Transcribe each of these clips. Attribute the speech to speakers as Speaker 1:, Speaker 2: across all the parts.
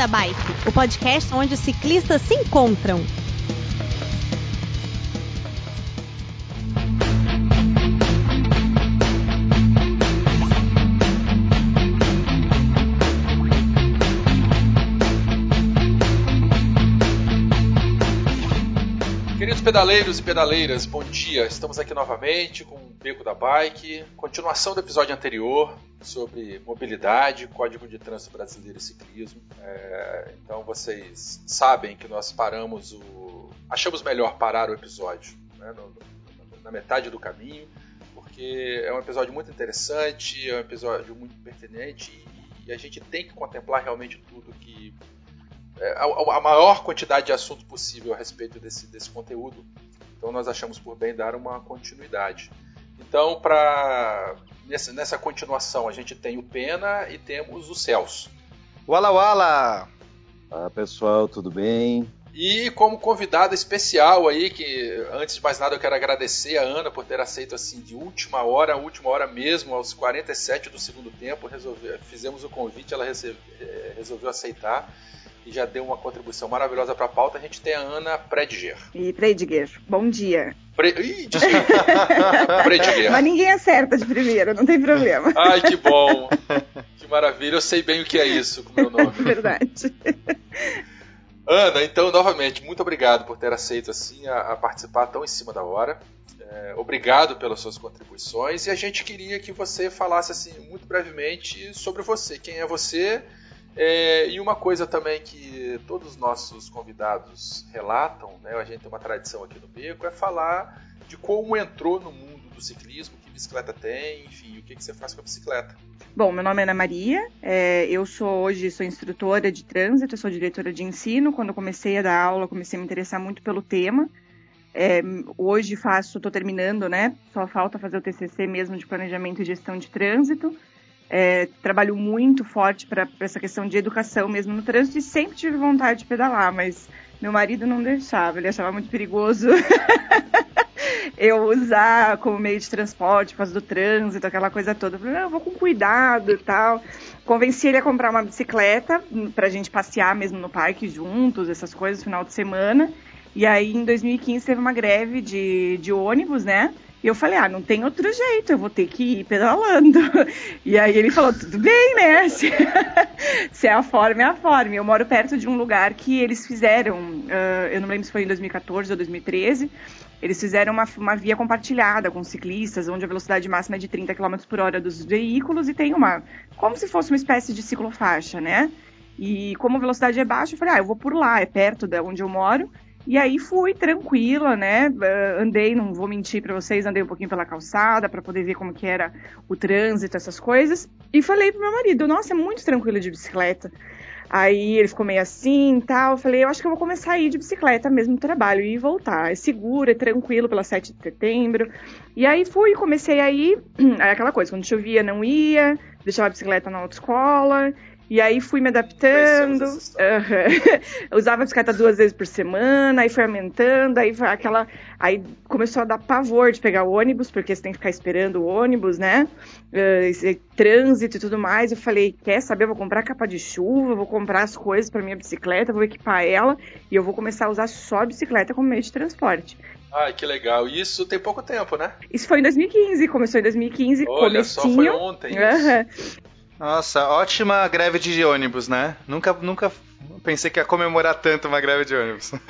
Speaker 1: da Bike, o podcast onde os ciclistas se encontram.
Speaker 2: Queridos pedaleiros e pedaleiras, bom dia. Estamos aqui novamente com o Beco da Bike, continuação do episódio anterior sobre mobilidade, Código de Trânsito Brasileiro e Ciclismo. É, então vocês sabem que nós paramos o. Achamos melhor parar o episódio né, no, na metade do caminho, porque é um episódio muito interessante, é um episódio muito pertinente e, e a gente tem que contemplar realmente tudo que é, a, a, maior quantidade de assunto possível a respeito desse, desse conteúdo. Então nós achamos por bem dar uma continuidade. Então, para nessa, nessa continuação, a gente tem o Pena e temos o Celso.
Speaker 3: Wala Wala!
Speaker 4: Olá pessoal, tudo bem?
Speaker 2: E como convidada especial aí, que antes de mais nada eu quero agradecer a Ana por ter aceito assim de última hora, última hora mesmo, aos 47 do segundo tempo, resolve, fizemos o convite, ela eh, resolveu aceitar e já deu uma contribuição maravilhosa para a pauta. A gente tem a Ana Prediger.
Speaker 5: E Prediger, bom dia.
Speaker 2: Pre... Ih, Prediger.
Speaker 5: Mas ninguém acerta de primeiro, não tem problema.
Speaker 2: Ai, que bom. Que maravilha. Eu sei bem o que é isso com o meu nome.
Speaker 5: Verdade.
Speaker 2: Ana, então, novamente, muito obrigado por ter aceito assim a, a participar tão em cima da hora. É, obrigado pelas suas contribuições e a gente queria que você falasse assim muito brevemente sobre você, quem é você é, e uma coisa também que todos os nossos convidados relatam, né, a gente tem uma tradição aqui no Beco, é falar de como entrou no mundo do ciclismo, que bicicleta tem, enfim, o que, que você faz com a bicicleta.
Speaker 5: Bom, meu nome é Ana Maria, é, eu sou hoje sou instrutora de trânsito, sou diretora de ensino. Quando comecei a dar aula, comecei a me interessar muito pelo tema. É, hoje faço, estou terminando, né? Só falta fazer o TCC mesmo de planejamento e gestão de trânsito. É, trabalho muito forte para essa questão de educação mesmo no trânsito e sempre tive vontade de pedalar, mas meu marido não deixava, ele achava muito perigoso eu usar como meio de transporte por causa do trânsito, aquela coisa toda. Eu falei, não, eu vou com cuidado e tal. Convenci ele a comprar uma bicicleta pra gente passear mesmo no parque juntos, essas coisas, final de semana. E aí, em 2015, teve uma greve de, de ônibus, né? E eu falei, ah, não tem outro jeito, eu vou ter que ir pedalando. E aí ele falou, tudo bem, né? Se, se é a forma, é a forma. Eu moro perto de um lugar que eles fizeram, uh, eu não lembro se foi em 2014 ou 2013, eles fizeram uma, uma via compartilhada com ciclistas, onde a velocidade máxima é de 30 km por hora dos veículos e tem uma, como se fosse uma espécie de ciclofaixa, né? E como a velocidade é baixa, eu falei, ah, eu vou por lá, é perto de onde eu moro. E aí fui tranquila, né? Uh, andei, não vou mentir para vocês, andei um pouquinho pela calçada para poder ver como que era o trânsito, essas coisas. E falei pro meu marido, nossa, é muito tranquilo de bicicleta. Aí ele ficou meio assim e tal. Eu falei, eu acho que eu vou começar a ir de bicicleta mesmo no trabalho e voltar. É seguro, é tranquilo pela 7 de setembro. E aí fui, comecei a ir. Aí aquela coisa, quando chovia não ia, deixava a bicicleta na autoescola. E aí fui me adaptando. Uhum. Usava a bicicleta duas vezes por semana, aí foi aumentando, aí foi aquela. Aí começou a dar pavor de pegar o ônibus, porque você tem que ficar esperando o ônibus, né? Uh, trânsito e tudo mais. Eu falei, quer saber? Eu vou comprar capa de chuva, vou comprar as coisas para minha bicicleta, vou equipar ela e eu vou começar a usar só a bicicleta como meio de transporte.
Speaker 2: Ai, que legal. E isso tem pouco tempo, né?
Speaker 5: Isso foi em 2015, começou em 2015.
Speaker 2: Olha comecinho. só, foi ontem. Uhum.
Speaker 3: Nossa, ótima greve de ônibus, né? Nunca, nunca pensei que ia comemorar tanto uma greve de ônibus.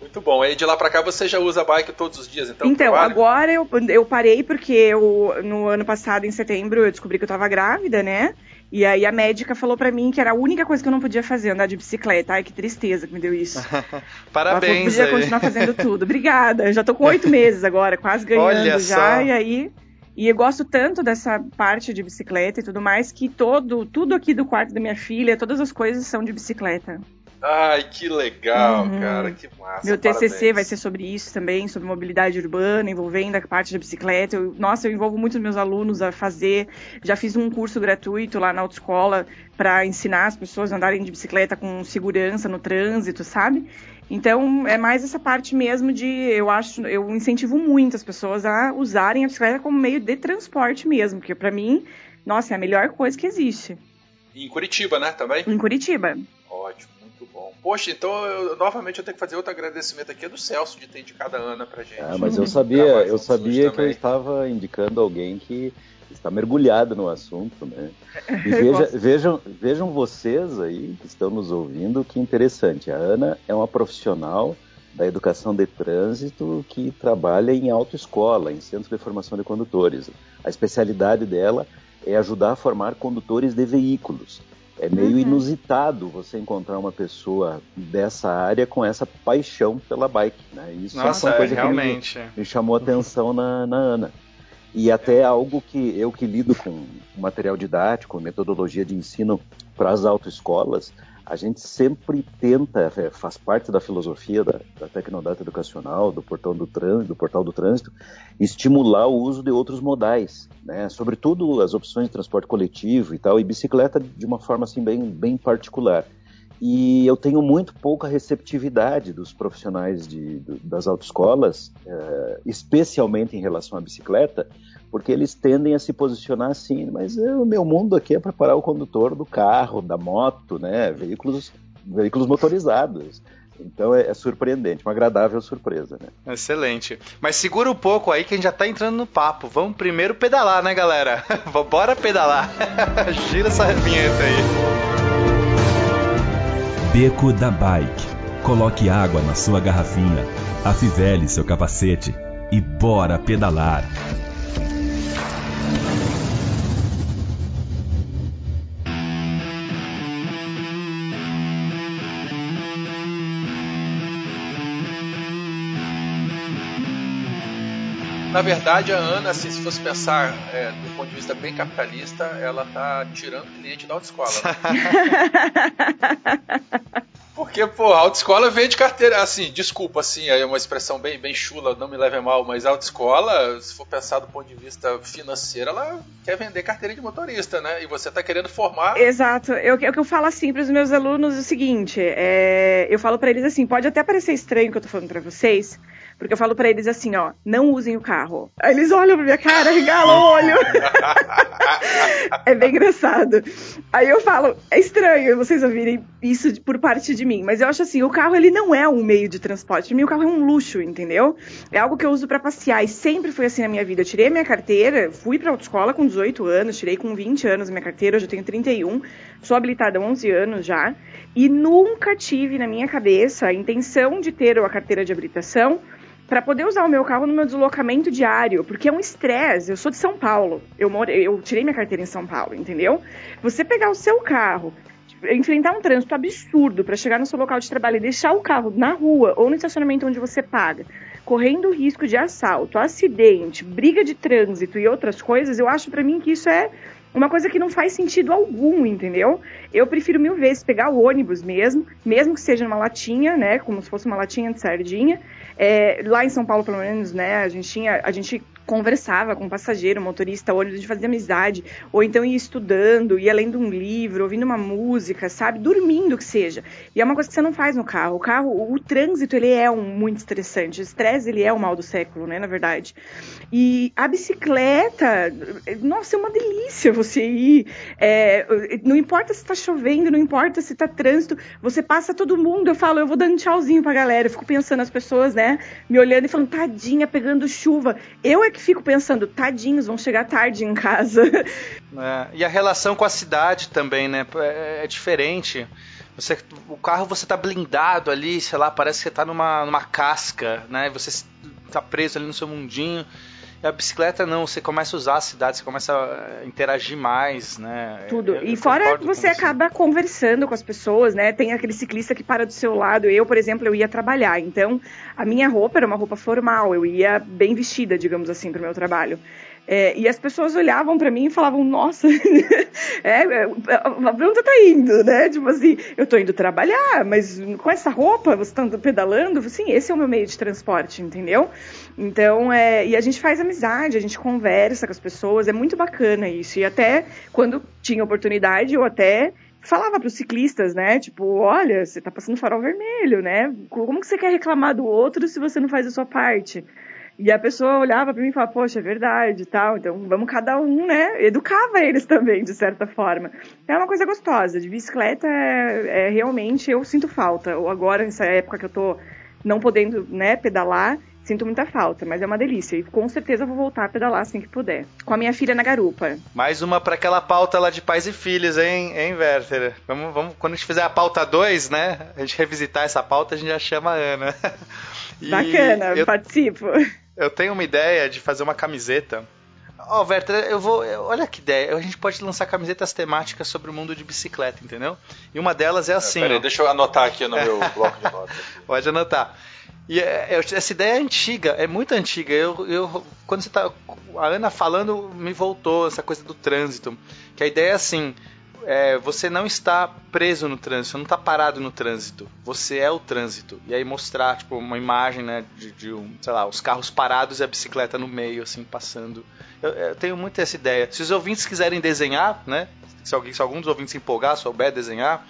Speaker 2: Muito bom. Aí de lá pra cá você já usa bike todos os dias, então?
Speaker 5: Então, agora eu, eu parei porque eu, no ano passado, em setembro, eu descobri que eu tava grávida, né? E aí a médica falou para mim que era a única coisa que eu não podia fazer, andar de bicicleta. Ai, que tristeza que me deu isso.
Speaker 3: Parabéns.
Speaker 5: Falou, podia continuar fazendo tudo. Obrigada. Eu já tô com oito meses agora, quase ganhando Olha já. Só. E aí e eu gosto tanto dessa parte de bicicleta e tudo mais que todo, tudo aqui do quarto da minha filha, todas as coisas são de bicicleta.
Speaker 2: Ai, que legal, uhum. cara, que massa.
Speaker 5: Meu TCC parabéns. vai ser sobre isso também, sobre mobilidade urbana, envolvendo a parte da bicicleta. Eu, nossa, eu envolvo muitos meus alunos a fazer. Já fiz um curso gratuito lá na autoescola para ensinar as pessoas a andarem de bicicleta com segurança no trânsito, sabe? Então, é mais essa parte mesmo de, eu acho, eu incentivo muito as pessoas a usarem a bicicleta como meio de transporte mesmo, porque para mim, nossa, é a melhor coisa que existe.
Speaker 2: Em Curitiba, né, também?
Speaker 5: Em Curitiba.
Speaker 2: Ótimo, muito bom. Poxa, então eu, novamente eu tenho que fazer outro agradecimento aqui é do Celso de ter indicado a Ana pra gente.
Speaker 4: Ah, mas eu sabia, eu sabia que eu estava indicando alguém que está mergulhado no assunto, né? E veja, vejam, vejam vocês aí que estão nos ouvindo que interessante. A Ana é uma profissional da educação de trânsito que trabalha em autoescola, em centro de formação de condutores. A especialidade dela é ajudar a formar condutores de veículos. É meio uhum. inusitado você encontrar uma pessoa dessa área com essa paixão pela bike, né?
Speaker 3: Isso Nossa, é uma coisa é, realmente.
Speaker 4: que me, me chamou a atenção na, na Ana. E até algo que eu que lido com material didático, metodologia de ensino para as autoescolas, a gente sempre tenta, é, faz parte da filosofia da, da Tecnodata Educacional, do portal do, trânsito, do portal do Trânsito, estimular o uso de outros modais, né? sobretudo as opções de transporte coletivo e tal, e bicicleta de uma forma assim bem, bem particular. E eu tenho muito pouca receptividade dos profissionais de, de, das autoescolas, é, especialmente em relação à bicicleta, porque eles tendem a se posicionar assim, mas o meu mundo aqui é preparar o condutor do carro, da moto, né, veículos, veículos motorizados. Então é, é, surpreendente, uma agradável surpresa, né?
Speaker 3: Excelente. Mas segura um pouco aí que a gente já tá entrando no papo. Vamos primeiro pedalar, né, galera? Bora pedalar. Gira essa vinheta aí.
Speaker 6: Beco da Bike. Coloque água na sua garrafinha, afivele seu capacete e bora pedalar.
Speaker 2: Na verdade, a Ana, assim, se fosse pensar é, do ponto de vista bem capitalista, ela tá tirando cliente da autoescola. Né? Porque, pô, a autoescola vende carteira. Assim, desculpa, assim, é uma expressão bem, bem chula, não me leve mal, mas a autoescola, se for pensar do ponto de vista financeiro, ela quer vender carteira de motorista, né? E você tá querendo formar.
Speaker 5: Exato. Eu, eu, eu falo assim para os meus alunos o seguinte: é, eu falo para eles assim, pode até parecer estranho o que eu tô falando para vocês, porque eu falo para eles assim, ó, não usem o carro. Aí eles olham pra minha cara, regalam o olho. é bem engraçado. Aí eu falo, é estranho vocês ouvirem isso por parte de mim, mas eu acho assim, o carro ele não é um meio de transporte. Pra mim o carro é um luxo, entendeu? É algo que eu uso para passear e sempre foi assim na minha vida. Eu tirei minha carteira, fui pra autoescola com 18 anos, tirei com 20 anos minha carteira, hoje eu tenho 31, sou habilitada há 11 anos já, e nunca tive na minha cabeça a intenção de ter a carteira de habilitação para poder usar o meu carro no meu deslocamento diário, porque é um estresse. Eu sou de São Paulo, eu, moro, eu tirei minha carteira em São Paulo, entendeu? Você pegar o seu carro, enfrentar um trânsito absurdo para chegar no seu local de trabalho e deixar o carro na rua ou no estacionamento onde você paga, correndo risco de assalto, acidente, briga de trânsito e outras coisas, eu acho para mim que isso é uma coisa que não faz sentido algum, entendeu? Eu prefiro mil vezes pegar o ônibus mesmo, mesmo que seja numa latinha, né? Como se fosse uma latinha de sardinha, é, lá em São Paulo, pelo menos, né, a gente tinha, a gente conversava com o passageiro, motorista, olho de fazer amizade, ou então ia estudando, ia lendo um livro, ouvindo uma música, sabe, dormindo que seja. E é uma coisa que você não faz no carro. O carro, o, o trânsito, ele é um muito estressante. O estresse, ele é o mal do século, né, na verdade. E a bicicleta, nossa, é uma delícia você ir. É, não importa se tá chovendo, não importa se tá trânsito, você passa todo mundo, eu falo, eu vou dando tchauzinho pra galera, eu fico pensando as pessoas, né, me olhando e falando, tadinha, pegando chuva. Eu é que fico pensando, tadinhos, vão chegar tarde em casa.
Speaker 3: É, e a relação com a cidade também, né? É, é diferente. Você, o carro você tá blindado ali, sei lá, parece que você tá numa, numa casca, né? Você tá preso ali no seu mundinho. E a bicicleta não, você começa a usar a cidade, você começa a interagir mais, né?
Speaker 5: Tudo. Eu, e eu fora você acaba conversando com as pessoas, né? Tem aquele ciclista que para do seu lado. Eu, por exemplo, eu ia trabalhar, então a minha roupa era uma roupa formal, eu ia bem vestida, digamos assim, para o meu trabalho. É, e as pessoas olhavam para mim e falavam, nossa, é, é, pra onde tá indo, né? Tipo assim, eu tô indo trabalhar, mas com essa roupa você tá pedalando? Sim, esse é o meu meio de transporte, entendeu? Então, é, e a gente faz amizade, a gente conversa com as pessoas, é muito bacana isso. E até quando tinha oportunidade, eu até falava para os ciclistas, né? Tipo, olha, você tá passando farol vermelho, né? Como que você quer reclamar do outro se você não faz a sua parte? E a pessoa olhava para mim e falava, poxa, é verdade e tal. Então vamos cada um, né? Educava eles também, de certa forma. É uma coisa gostosa. De bicicleta é, é realmente eu sinto falta. Agora, nessa época que eu tô não podendo, né, pedalar, Sinto muita falta, mas é uma delícia. E com certeza vou voltar a pedalar assim que puder. Com a minha filha na garupa.
Speaker 3: Mais uma para aquela pauta lá de pais e filhos, hein, hein Werther? Vamos, vamos, quando a gente fizer a pauta 2, né? A gente revisitar essa pauta, a gente já chama a Ana.
Speaker 5: E Bacana, eu, participo.
Speaker 3: Eu tenho uma ideia de fazer uma camiseta. Ó, oh, Werther, eu vou. Olha que ideia. A gente pode lançar camisetas temáticas sobre o mundo de bicicleta, entendeu? E uma delas é assim. É,
Speaker 2: peraí, deixa eu anotar aqui no meu bloco de notas.
Speaker 3: pode anotar. E é, é, essa ideia é antiga, é muito antiga. Eu, eu, quando você tá. A Ana falando, me voltou essa coisa do trânsito. Que a ideia é assim: é, você não está preso no trânsito, você não está parado no trânsito. Você é o trânsito. E aí mostrar, tipo, uma imagem, né, de, de um, sei lá, os carros parados e a bicicleta no meio, assim, passando. Eu, eu tenho muito essa ideia. Se os ouvintes quiserem desenhar, né, se, alguém, se algum dos ouvintes empolgar, souber desenhar,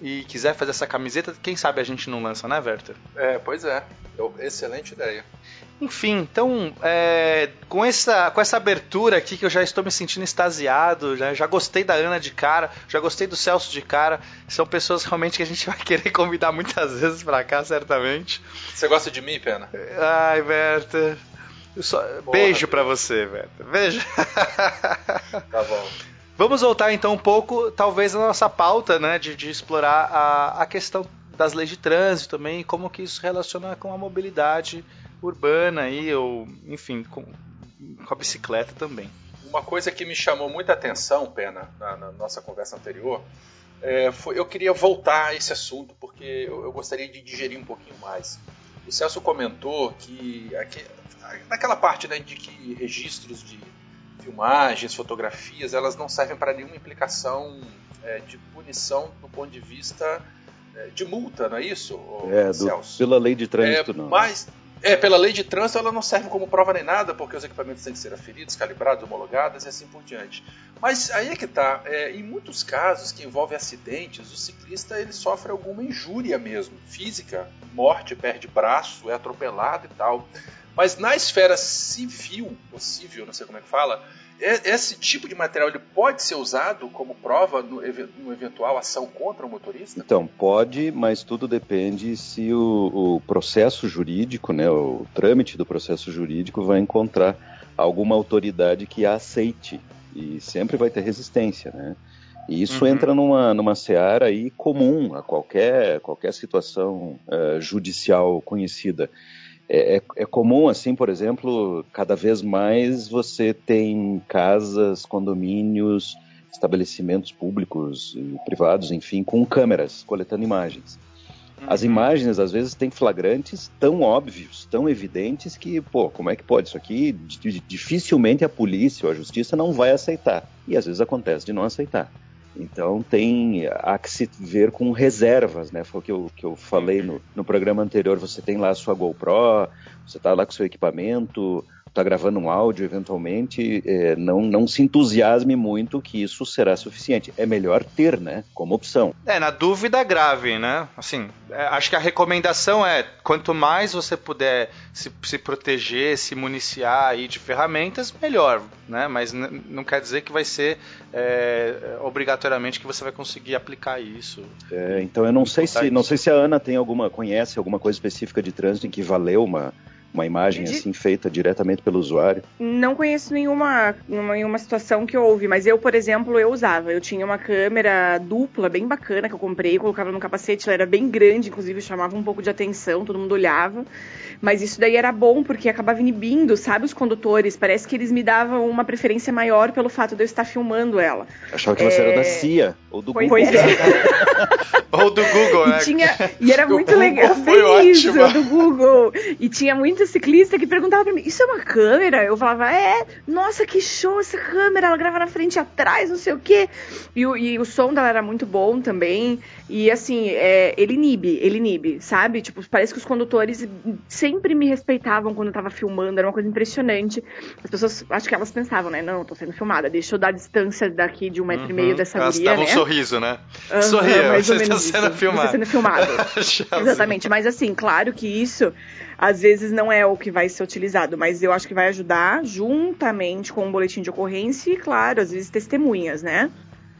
Speaker 3: e quiser fazer essa camiseta, quem sabe a gente não lança, né, Werther?
Speaker 2: É, pois é. Excelente ideia.
Speaker 3: Enfim, então, é, com, essa, com essa abertura aqui que eu já estou me sentindo extasiado, já, já gostei da Ana de cara, já gostei do Celso de cara, são pessoas realmente que a gente vai querer convidar muitas vezes para cá, certamente.
Speaker 2: Você gosta de mim, Pena?
Speaker 3: Ai, Werther. Só... Beijo para você, Werther. Beijo.
Speaker 2: Tá bom.
Speaker 3: Vamos voltar então um pouco, talvez, na nossa pauta, né, de, de explorar a, a questão das leis de trânsito também, como que isso relaciona com a mobilidade urbana aí, ou enfim, com, com a bicicleta também.
Speaker 2: Uma coisa que me chamou muita atenção, Pena, na, na nossa conversa anterior, é, foi, eu queria voltar a esse assunto porque eu, eu, gostaria de digerir um pouquinho mais. O Celso comentou que aqui, naquela parte né, de que registros de filmagens, fotografias, elas não servem para nenhuma implicação é, de punição do ponto de vista é, de multa, não é isso,
Speaker 4: é, do, pela lei de trânsito,
Speaker 2: é,
Speaker 4: não.
Speaker 2: Mas, é, pela lei de trânsito ela não serve como prova nem nada, porque os equipamentos têm que ser aferidos, calibrados, homologados e assim por diante. Mas aí é que tá, é, em muitos casos que envolvem acidentes, o ciclista ele sofre alguma injúria mesmo, física, morte, perde braço, é atropelado e tal. Mas na esfera civil, ou civil, não sei como é que fala, esse tipo de material ele pode ser usado como prova no, no eventual ação contra o motorista?
Speaker 4: Então, pode, mas tudo depende se o, o processo jurídico, né, o trâmite do processo jurídico vai encontrar alguma autoridade que a aceite. E sempre vai ter resistência, né? E isso uhum. entra numa, numa seara aí comum a qualquer, qualquer situação uh, judicial conhecida. É, é, é, comum, assim, por exemplo, cada vez mais você tem casas, condomínios, estabelecimentos públicos e privados, enfim, com câmeras coletando imagens. As uhum. imagens, às vezes, têm flagrantes tão óbvios, tão evidentes que, pô, como é que pode? Isso aqui dificilmente a polícia ou a justiça não vai aceitar. E às vezes acontece de não aceitar. Então tem há que se ver com reservas, né? Foi o que eu, que eu falei no, no programa anterior. Você tem lá a sua GoPro, você está lá com seu equipamento, está gravando um áudio eventualmente, é, não, não se entusiasme muito que isso será suficiente. É melhor ter, né? Como opção.
Speaker 3: É, na dúvida grave, né? Assim, é, acho que a recomendação é quanto mais você puder se, se proteger, se municiar aí de ferramentas, melhor, né? Mas não quer dizer que vai ser é, obrigatoriamente que você vai conseguir aplicar isso.
Speaker 4: É, então eu não sei se não sei se a Ana tem alguma conhece alguma coisa específica de trânsito em que valeu uma uma imagem assim feita diretamente pelo usuário?
Speaker 5: Não conheço nenhuma, nenhuma situação que houve, mas eu, por exemplo, eu usava. Eu tinha uma câmera dupla bem bacana que eu comprei, colocava no capacete, ela era bem grande, inclusive chamava um pouco de atenção, todo mundo olhava. Mas isso daí era bom porque acabava inibindo, sabe, os condutores. Parece que eles me davam uma preferência maior pelo fato de eu estar filmando ela.
Speaker 4: Achava que você é... era da CIA ou do
Speaker 5: pois
Speaker 4: Google.
Speaker 5: Pois é.
Speaker 3: ou do Google, né?
Speaker 5: E, tinha, e era muito legal. Bem isso, do Google. E tinha muito ciclista que perguntava pra mim: Isso é uma câmera? Eu falava: É, nossa, que show essa câmera. Ela grava na frente e atrás, não sei o quê. E o, e o som dela era muito bom também. E assim, é, ele inibe, ele inibe, sabe? Tipo, parece que os condutores sempre me respeitavam quando eu tava filmando, era uma coisa impressionante. As pessoas, acho que elas pensavam, né? Não, tô sendo filmada, deixa eu dar distância daqui de um metro uhum. e meio uhum. dessa
Speaker 3: elas
Speaker 5: guria,
Speaker 3: davam
Speaker 5: né?
Speaker 3: um sorriso, né? Uhum, Sorria, você está sendo filmado.
Speaker 5: Você sendo filmado. Exatamente, mas assim, claro que isso às vezes não é o que vai ser utilizado, mas eu acho que vai ajudar juntamente com o boletim de ocorrência e, claro, às vezes testemunhas, né?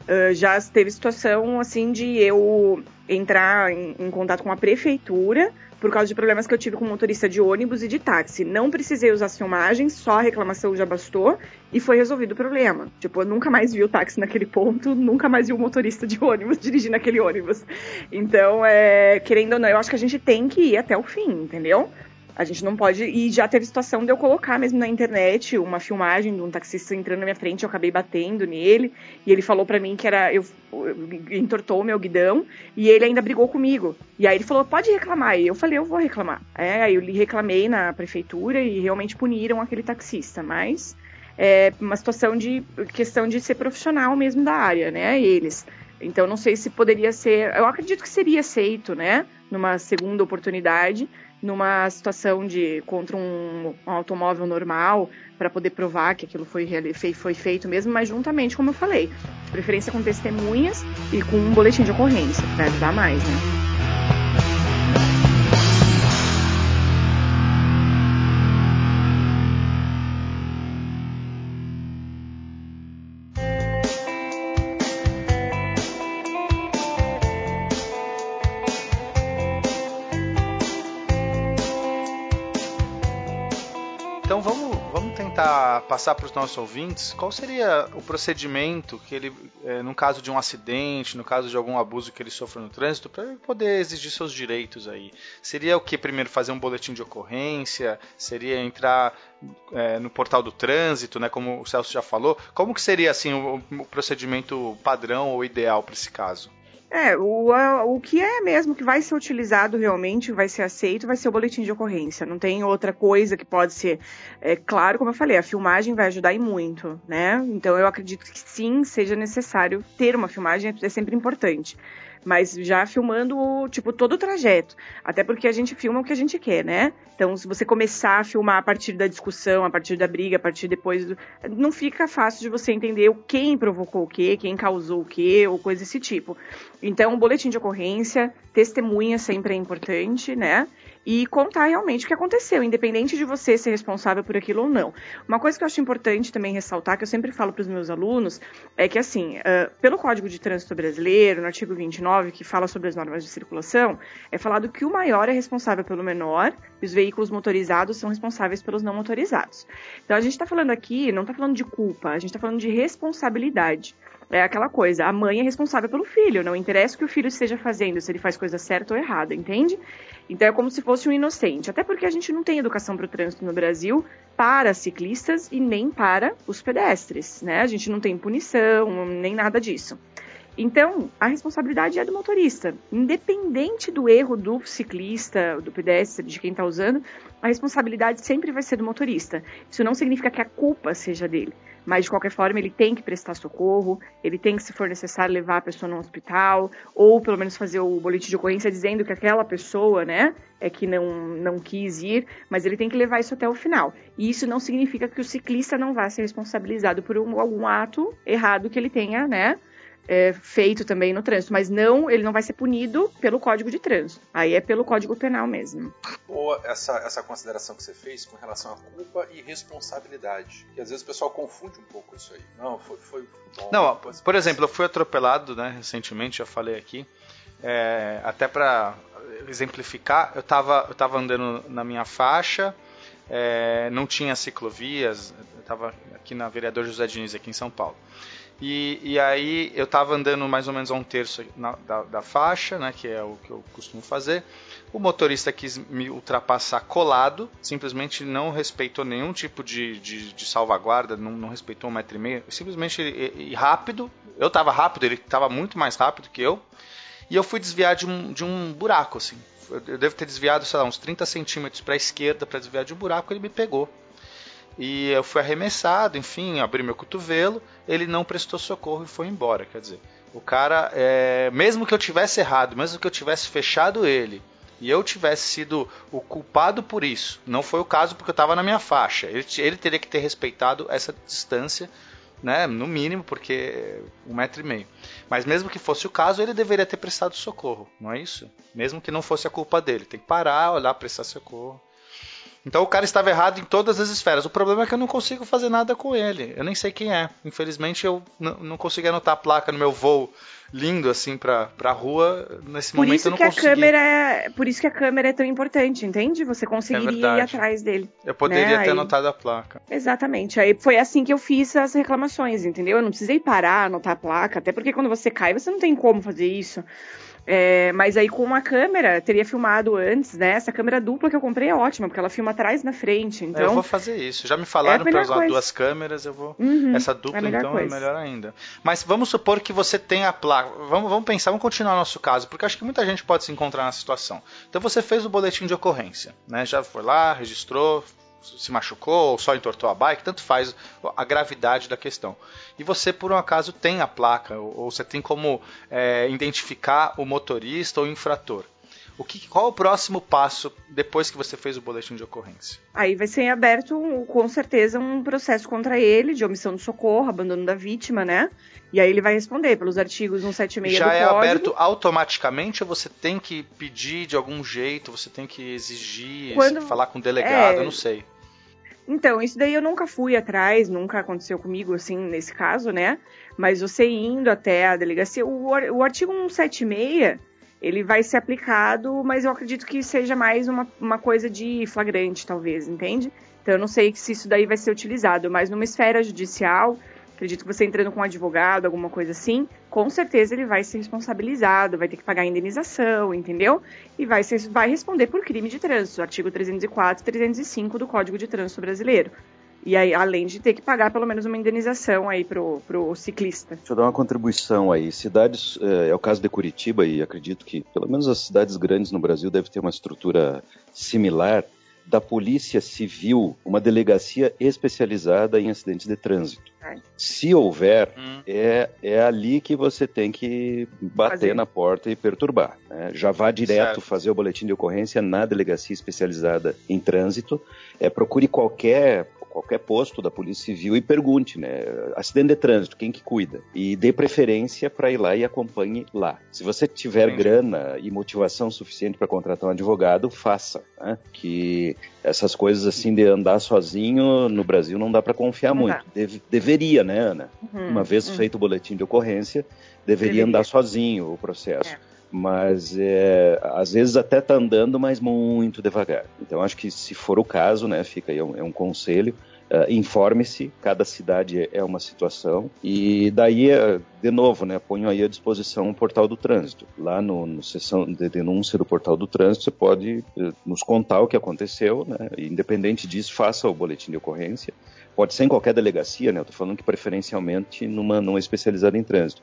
Speaker 5: Uh, já teve situação assim de eu entrar em, em, contato com a prefeitura por causa de problemas que eu tive com motorista de ônibus e de táxi. Não precisei usar filmagens, só a reclamação já bastou e foi resolvido o problema. Tipo, eu nunca mais vi o táxi naquele ponto, nunca mais vi o motorista de ônibus dirigindo aquele ônibus. Então, é, querendo ou não, eu acho que a gente tem que ir até o fim, entendeu? A gente não pode. E já teve situação de eu colocar mesmo na internet uma filmagem de um taxista entrando na minha frente, eu acabei batendo nele, e ele falou para mim que era. Eu, entortou o meu guidão, e ele ainda brigou comigo. E aí ele falou: pode reclamar. E eu falei: eu vou reclamar. É, aí eu reclamei na prefeitura e realmente puniram aquele taxista, mas. É uma situação de questão de ser profissional mesmo da área, né? Eles. Então não sei se poderia ser. Eu acredito que seria aceito, né? Numa segunda oportunidade, numa situação de contra um, um automóvel normal para poder provar que aquilo foi, foi feito mesmo, mas juntamente, como eu falei, de preferência com testemunhas e com um boletim de ocorrência para ajudar mais, né?
Speaker 3: Passar para os nossos ouvintes, qual seria o procedimento que ele, é, no caso de um acidente, no caso de algum abuso que ele sofre no trânsito, para poder exigir seus direitos aí? Seria o que primeiro fazer um boletim de ocorrência? Seria entrar é, no portal do trânsito, né? Como o Celso já falou. Como que seria assim o, o procedimento padrão ou ideal para esse caso?
Speaker 5: É, o, o que é mesmo que vai ser utilizado realmente, vai ser aceito, vai ser o boletim de ocorrência. Não tem outra coisa que pode ser. É claro, como eu falei, a filmagem vai ajudar e muito, né? Então eu acredito que sim, seja necessário ter uma filmagem, é sempre importante mas já filmando, tipo, todo o trajeto. Até porque a gente filma o que a gente quer, né? Então, se você começar a filmar a partir da discussão, a partir da briga, a partir depois do... Não fica fácil de você entender quem provocou o quê, quem causou o quê, ou coisa desse tipo. Então, boletim de ocorrência, testemunha sempre é importante, né? E contar realmente o que aconteceu, independente de você ser responsável por aquilo ou não. Uma coisa que eu acho importante também ressaltar, que eu sempre falo para os meus alunos, é que assim, uh, pelo Código de Trânsito Brasileiro, no artigo 29, que fala sobre as normas de circulação, é falado que o maior é responsável pelo menor e os veículos motorizados são responsáveis pelos não motorizados. Então a gente está falando aqui, não está falando de culpa, a gente está falando de responsabilidade. É aquela coisa, a mãe é responsável pelo filho, não interessa o que o filho esteja fazendo, se ele faz coisa certa ou errada, entende? Então é como se fosse um inocente, até porque a gente não tem educação para o trânsito no Brasil para ciclistas e nem para os pedestres, né? A gente não tem punição, nem nada disso. Então, a responsabilidade é do motorista. Independente do erro do ciclista, do pedestre, de quem está usando, a responsabilidade sempre vai ser do motorista. Isso não significa que a culpa seja dele mas de qualquer forma ele tem que prestar socorro, ele tem que, se for necessário, levar a pessoa no hospital, ou pelo menos fazer o boletim de ocorrência dizendo que aquela pessoa, né, é que não, não quis ir, mas ele tem que levar isso até o final. E isso não significa que o ciclista não vá ser responsabilizado por um, algum ato errado que ele tenha, né, é, feito também no trânsito, mas não, ele não vai ser punido pelo Código de Trânsito. Aí é pelo Código Penal mesmo.
Speaker 2: Boa essa, essa consideração que você fez com relação à culpa e responsabilidade. E às vezes o pessoal confunde um pouco isso aí. Não, foi, foi bom.
Speaker 3: Não, por exemplo, eu fui atropelado, né, recentemente, já falei aqui. É, até para exemplificar, eu estava eu tava andando na minha faixa, é, não tinha ciclovias, eu estava aqui na Vereador José Diniz, aqui em São Paulo. E, e aí eu estava andando mais ou menos a um terço na, da, da, faixa, né, que é o que eu costumo fazer. O motorista quis me ultrapassar colado, simplesmente não respeitou nenhum tipo de, de, de salvaguarda, não, não, respeitou um metro e meio, simplesmente e, e rápido. Eu estava rápido, ele estava muito mais rápido que eu. E eu fui desviar de um, de um buraco, assim. Eu devo ter desviado, sei lá, uns 30 centímetros para a esquerda para desviar de um buraco, ele me pegou e eu fui arremessado, enfim, abri meu cotovelo, ele não prestou socorro e foi embora, quer dizer. O cara, é, mesmo que eu tivesse errado, mesmo que eu tivesse fechado ele, e eu tivesse sido o culpado por isso, não foi o caso porque eu estava na minha faixa. Ele, ele, teria que ter respeitado essa distância, né, no mínimo, porque um metro e meio. Mas mesmo que fosse o caso, ele deveria ter prestado socorro, não é isso? Mesmo que não fosse a culpa dele, tem que parar, olhar, prestar socorro. Então o cara estava errado em todas as esferas. O problema é que eu não consigo fazer nada com ele. Eu nem sei quem é. Infelizmente eu não consegui anotar a placa no meu voo lindo assim pra, pra rua. Nesse
Speaker 5: por
Speaker 3: momento
Speaker 5: isso
Speaker 3: eu não
Speaker 5: que
Speaker 3: consegui.
Speaker 5: A câmera é, por isso que a câmera é tão importante, entende? Você conseguiria
Speaker 3: É
Speaker 5: ir atrás dele.
Speaker 3: Eu poderia
Speaker 5: né?
Speaker 3: ter
Speaker 5: Aí-
Speaker 3: anotado a placa.
Speaker 5: Exatamente. Aí foi assim que eu fiz as reclamações, entendeu? Eu não precisei parar, anotar a placa, até porque quando você cai, você não tem como fazer isso. É, mas aí com uma câmera, teria filmado antes, né? Essa câmera dupla que eu comprei é ótima, porque ela filma atrás na frente.
Speaker 3: eu
Speaker 5: Então,
Speaker 3: vou fazer isso. Já me
Speaker 5: É
Speaker 3: falaram pra
Speaker 5: melhor
Speaker 3: usar
Speaker 5: coisa.
Speaker 3: duas câmeras, eu vou.
Speaker 5: Uhum,
Speaker 3: Essa dupla
Speaker 5: é a melhor
Speaker 3: então
Speaker 5: coisa.
Speaker 3: é melhor ainda. Mas vamos supor que você tenha a placa. Vamos, vamos pensar, vamos continuar nosso caso, porque acho que muita gente pode se encontrar na situação. Então você fez o boletim de ocorrência, né? Já foi lá, registrou, se machucou ou só entortou a bike, tanto faz a gravidade da questão. E você, por um acaso, tem a placa, ou, ou você tem como é, identificar o motorista ou o infrator. O que, qual o próximo passo depois que você fez o boletim de ocorrência?
Speaker 5: aí vai ser aberto, com certeza, um processo contra ele de omissão de socorro, abandono da vítima, né? E aí ele vai responder pelos artigos 176
Speaker 3: Já
Speaker 5: do
Speaker 3: é
Speaker 5: Código.
Speaker 3: aberto automaticamente ou você tem que pedir de algum jeito, você tem que exigir,
Speaker 5: Quando-
Speaker 3: falar com o delegado,
Speaker 5: é,
Speaker 3: eu não sei.
Speaker 5: Então, isso daí eu nunca fui atrás, nunca aconteceu comigo, assim, nesse caso, né? Mas você indo até a delegacia, o, o artigo 176, ele vai ser aplicado, mas eu acredito que seja mais uma, uma coisa de flagrante, talvez, entende? Então, eu não sei se isso daí vai ser utilizado, mas numa esfera judicial, acredito que você entrando com um advogado, alguma coisa assim, com certeza ele vai ser responsabilizado, vai ter que pagar a indenização, entendeu? E vai, ser, vai responder por crime de trânsito, artigo 304 e 305 do Código de Trânsito Brasileiro. E aí, além de ter que pagar pelo menos uma indenização aí pro, pro ciclista.
Speaker 4: Deixa eu dar uma contribuição aí. Cidades, é, é o caso de Curitiba, e acredito que pelo menos as cidades grandes no Brasil devem ter uma estrutura similar da Polícia Civil, uma delegacia especializada em acidentes de trânsito. Se houver,
Speaker 3: Hum.
Speaker 4: é, é ali que você tem que bater
Speaker 5: Fazer.
Speaker 4: na porta e perturbar. né? Já vá direto
Speaker 3: Certo.
Speaker 4: fazer o boletim de ocorrência na delegacia especializada em trânsito. É, procure qualquer qualquer posto da Polícia Civil e pergunte, né? Acidente de trânsito, quem que cuida? E dê preferência para ir lá e acompanhe lá. Se você tiver
Speaker 3: Entendi.
Speaker 4: grana e motivação suficiente para contratar um advogado, faça. Né? Que essas coisas assim de andar sozinho no Brasil não dá para confiar
Speaker 5: Não
Speaker 4: muito.
Speaker 5: dá.
Speaker 4: Deve- deveria, né, Ana?
Speaker 5: Uhum,
Speaker 4: Uma vez
Speaker 5: uhum.
Speaker 4: feito o boletim de ocorrência, deveria,
Speaker 5: Deveria.
Speaker 4: andar sozinho o processo.
Speaker 5: É.
Speaker 4: Mas é, às vezes até tá andando, mas muito devagar. Então acho que se for o caso, né, fica aí um, é um conselho. eh, Informe-se, cada cidade é uma situação e daí, eh, de novo, né, ponho aí à disposição o portal do trânsito. Lá no, no seção de denúncia do portal do trânsito, você pode eh, nos contar o que aconteceu, né, independente disso, faça o boletim de ocorrência. Pode ser em qualquer delegacia, né, eu estou falando que preferencialmente numa, numa especializada em trânsito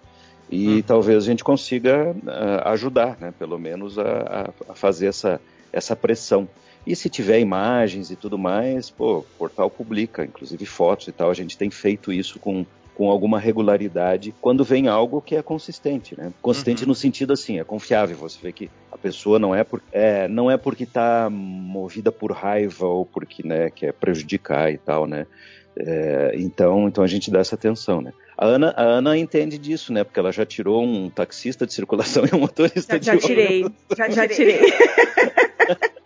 Speaker 4: e
Speaker 3: Uhum.
Speaker 4: talvez a gente consiga ah, ajudar, né, pelo menos a, a- a fazer essa, essa pressão. E se tiver imagens e tudo mais, pô, o portal publica, inclusive fotos e tal, a gente tem feito isso com, com alguma regularidade quando vem algo que é consistente, né? Consistente
Speaker 3: Uhum.
Speaker 4: no sentido assim, é confiável, você vê que a pessoa não é, por, é não é porque está movida por raiva ou porque, né, quer prejudicar e tal, né? É, então, então a gente dá essa atenção, né? A Ana, a Ana entende disso, né? Porque ela já tirou um taxista de circulação e um motorista
Speaker 5: Já,
Speaker 4: de
Speaker 5: já
Speaker 4: ônibus.
Speaker 5: tirei, já, já tirei.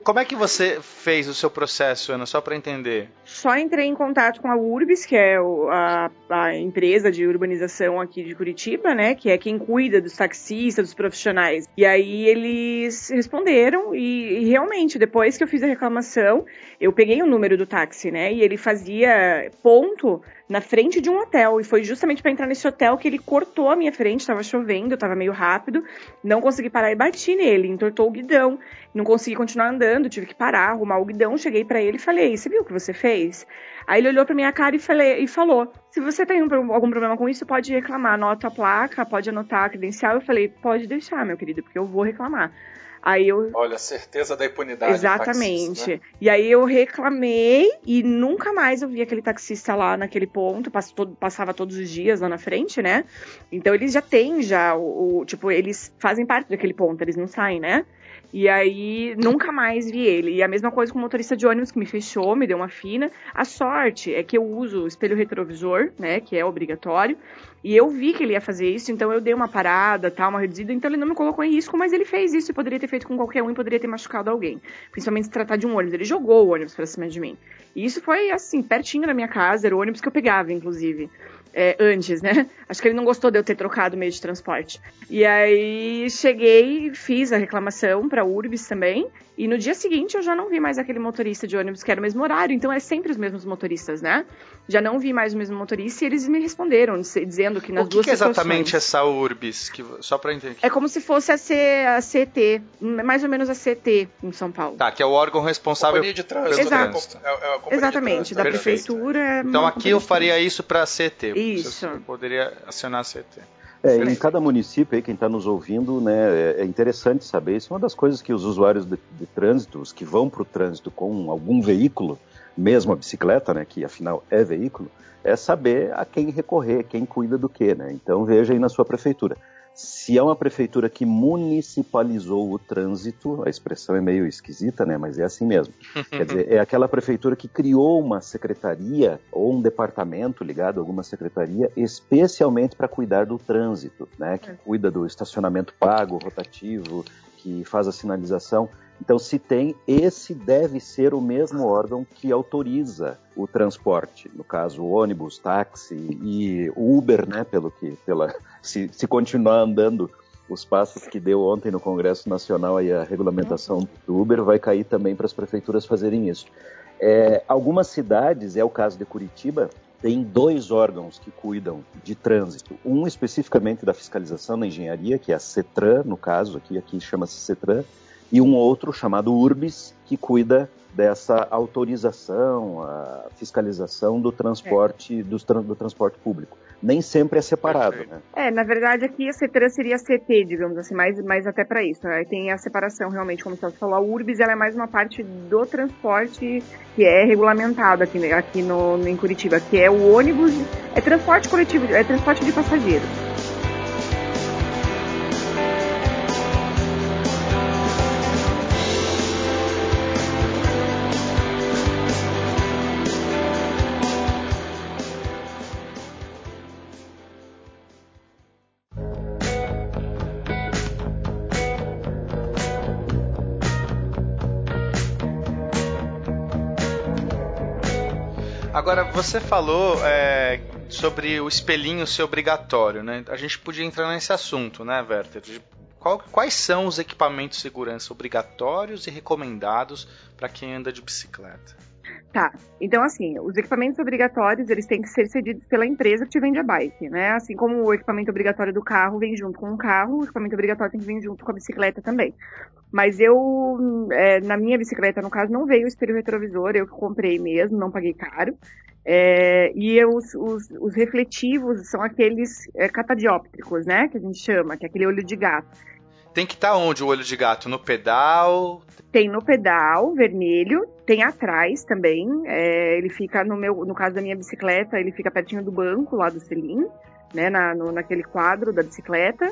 Speaker 3: Como é que você fez o seu processo, Ana, só para entender?
Speaker 5: Só entrei em contato com a Urbis, que é a, a empresa de urbanização aqui de Curitiba, né? Que é quem cuida dos taxistas, dos profissionais. E aí eles responderam e, e realmente, depois que eu fiz a reclamação, eu peguei o número do táxi, né? E ele fazia ponto na frente de um hotel. E foi justamente para entrar nesse hotel que ele cortou a minha frente, tava chovendo, tava meio rápido. Não consegui parar e bati nele, entortou o guidão. Não consegui continuar andando, tive que parar, arrumar o guidão. Cheguei para ele e falei: Você viu o que você fez? Aí ele olhou pra minha cara e, falei, e falou: Se você tem um algum problema com isso, pode reclamar. Anota a placa, pode anotar a credencial. Eu falei: Pode deixar, meu querido, porque eu vou reclamar. Aí eu.
Speaker 2: Olha, certeza da impunidade.
Speaker 5: Exatamente.
Speaker 2: Taxista, né?
Speaker 5: E aí eu reclamei e nunca mais eu vi aquele taxista lá naquele ponto. Passava todos os dias lá na frente, né? Então eles já têm já o, o- Tipo, eles fazem parte daquele ponto, eles não saem, né? E aí nunca mais vi ele. E a mesma coisa com o motorista de ônibus que me fechou, me deu uma fina. A sorte é que eu uso o espelho retrovisor, né? Que é obrigatório. E eu vi que ele ia fazer isso, então eu dei uma parada, tal, uma reduzida, então ele não me colocou em risco, mas ele fez isso e poderia ter feito com qualquer um e poderia ter machucado alguém. Principalmente se tratar de um ônibus. Ele jogou o ônibus pra cima de mim. E isso foi, assim, pertinho da minha casa, era o ônibus que eu pegava, inclusive. É, antes, né? Acho que ele não gostou de eu ter trocado o meio de transporte. E aí cheguei, fiz a reclamação pra Urbis também. E no dia seguinte eu já não vi mais aquele motorista de ônibus que era o mesmo horário. Então é sempre os mesmos motoristas, né? Já não vi mais o mesmo motorista e eles me responderam, diz- dizendo que nas
Speaker 3: o que,
Speaker 5: duas
Speaker 3: que é exatamente
Speaker 5: situações-
Speaker 3: essa URBS? Que, só pra entender.
Speaker 5: É como se fosse a, C, a CT, mais ou menos a CT em São Paulo.
Speaker 3: Tá, que é o órgão responsável.
Speaker 2: Companhia de trânsito.
Speaker 5: Exato.
Speaker 2: né? É- é a companhia de
Speaker 5: Exatamente,
Speaker 2: trânsito,
Speaker 5: da?
Speaker 3: Perfeito.
Speaker 5: prefeitura. é
Speaker 3: Então aqui eu faria isso pra CT.
Speaker 5: Isso.
Speaker 3: Eu poderia acionar a CT.
Speaker 4: É, em cada município aí, quem está nos ouvindo, né, é é interessante saber. Isso é uma das coisas que os usuários de, de trânsito, os que vão para o trânsito com algum veículo, mesmo a bicicleta, né, que afinal é veículo, é saber a quem recorrer, quem cuida do que, né? Então veja aí na sua prefeitura. Se é uma prefeitura que municipalizou o trânsito, a expressão é meio esquisita, né? Mas é assim mesmo. Quer dizer, é aquela prefeitura que criou uma secretaria ou um departamento ligado a alguma secretaria especialmente para cuidar do trânsito, né? Que cuida do estacionamento pago, rotativo, que faz a sinalização. Então, se tem, esse deve ser o mesmo órgão que autoriza o transporte, no caso, ônibus, táxi e Uber, né? Pelo que, pela, se, se continuar andando os passos que deu ontem no Congresso Nacional aí a regulamentação do Uber vai cair também para as prefeituras fazerem isso. É, algumas cidades, é o caso de Curitiba, tem dois órgãos que cuidam de trânsito. Um especificamente da fiscalização na engenharia, que é a CETRAN, no caso aqui, aqui chama-se CETRAN, e um outro chamado URBIS, que cuida dessa autorização, a fiscalização do transporte, dos tran- do transporte público. Nem sempre é separado, né?
Speaker 5: É, na verdade aqui a CETRAN seria a CT, digamos assim, mais, mais até para isso. Aí tem a separação realmente, como você falou, a URBS ela é mais uma parte do transporte que é regulamentado aqui, né, aqui no, no- em Curitiba, que é o ônibus, é transporte coletivo, é transporte de passageiros.
Speaker 3: Você falou é, sobre o espelhinho ser obrigatório, né? A gente podia entrar nesse assunto, né, Werther? De qual- quais são os equipamentos de segurança obrigatórios e recomendados para quem anda de bicicleta?
Speaker 5: Tá. Então, assim, os equipamentos obrigatórios, eles têm que ser cedidos pela empresa que te vende a bike, né? Assim como o equipamento obrigatório do carro vem junto com o carro, o equipamento obrigatório tem que vir junto com a bicicleta também. Mas eu, é, na minha bicicleta, no caso, não veio o espelho retrovisor, eu que comprei mesmo, não paguei caro. É, e os, os- os refletivos são aqueles é, catadióptricos, né? Que a gente chama, que é aquele olho de gato.
Speaker 3: Tem que estar onde o olho de gato? No pedal?
Speaker 5: Tem no pedal vermelho, tem atrás também. é, ele fica no meu, no caso da minha bicicleta, ele fica pertinho do banco lá do selim, né? Na, no- naquele quadro da bicicleta.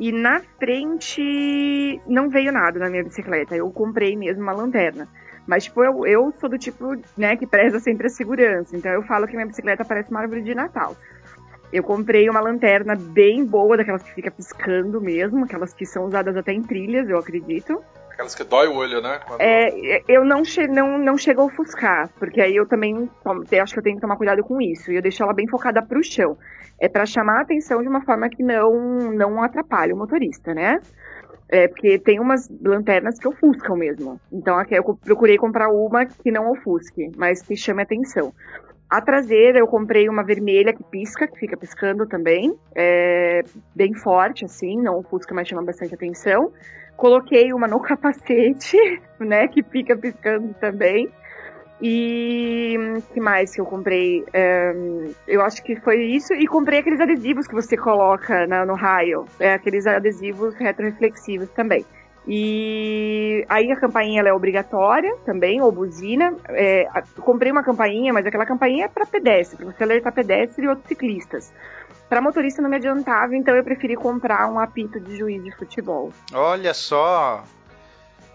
Speaker 5: E na frente não veio nada na minha bicicleta. Eu comprei mesmo uma lanterna. Mas, tipo, eu, eu sou do tipo, né, que preza sempre a segurança. Então eu falo que minha bicicleta parece uma árvore de Natal. Eu comprei uma lanterna bem boa, daquelas que fica piscando mesmo, aquelas que são usadas até em trilhas, eu acredito.
Speaker 2: Aquelas que dói o olho, né? Quando-
Speaker 5: É, eu não, che não, não chego a ofuscar, porque aí eu também acho que eu tenho que tomar cuidado com isso. E eu deixo ela bem focada pro chão. É pra chamar a atenção de uma forma que não, não atrapalhe o motorista, né? É, porque tem umas lanternas que ofuscam mesmo. Então aqui eu procurei comprar uma que não ofusque, mas que chame atenção. A traseira eu comprei uma vermelha que pisca, que fica piscando também. É bem forte, assim, não ofusca, mas chama bastante atenção. Coloquei uma no capacete, né, que fica piscando também. E que mais que eu comprei? É, eu acho que foi isso. E comprei aqueles adesivos que você coloca na- no raio. É, aqueles adesivos retroreflexivos também. E aí a campainha ela é obrigatória também, ou buzina. É, comprei uma campainha, mas aquela campainha é para pedestre, para você alertar pedestre e outros ciclistas. Para motorista não me adiantava, então eu preferi comprar um apito de juiz de futebol.
Speaker 3: Olha só!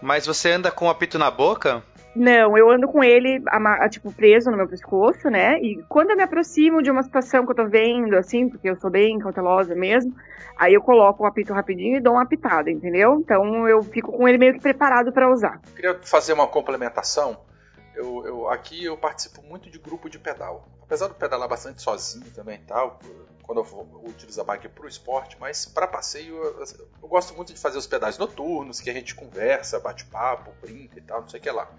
Speaker 3: Mas você anda com o apito na boca?
Speaker 5: Não, eu ando com ele, tipo, preso no meu pescoço, né? E quando eu me aproximo de uma situação que eu tô vendo, assim, porque eu sou bem cautelosa mesmo, aí eu coloco o apito rapidinho e dou uma apitada, entendeu? Então eu fico com ele meio que preparado para usar.
Speaker 2: Queria fazer uma complementação. Eu, eu, aqui eu participo muito de grupo de pedal. Apesar de pedalar bastante sozinho também tal, quando eu, vou, a bike para o esporte, mas para passeio eu, eu, gosto muito de fazer os pedais noturnos, que a gente conversa, bate papo, brinca e tal, não sei o que lá.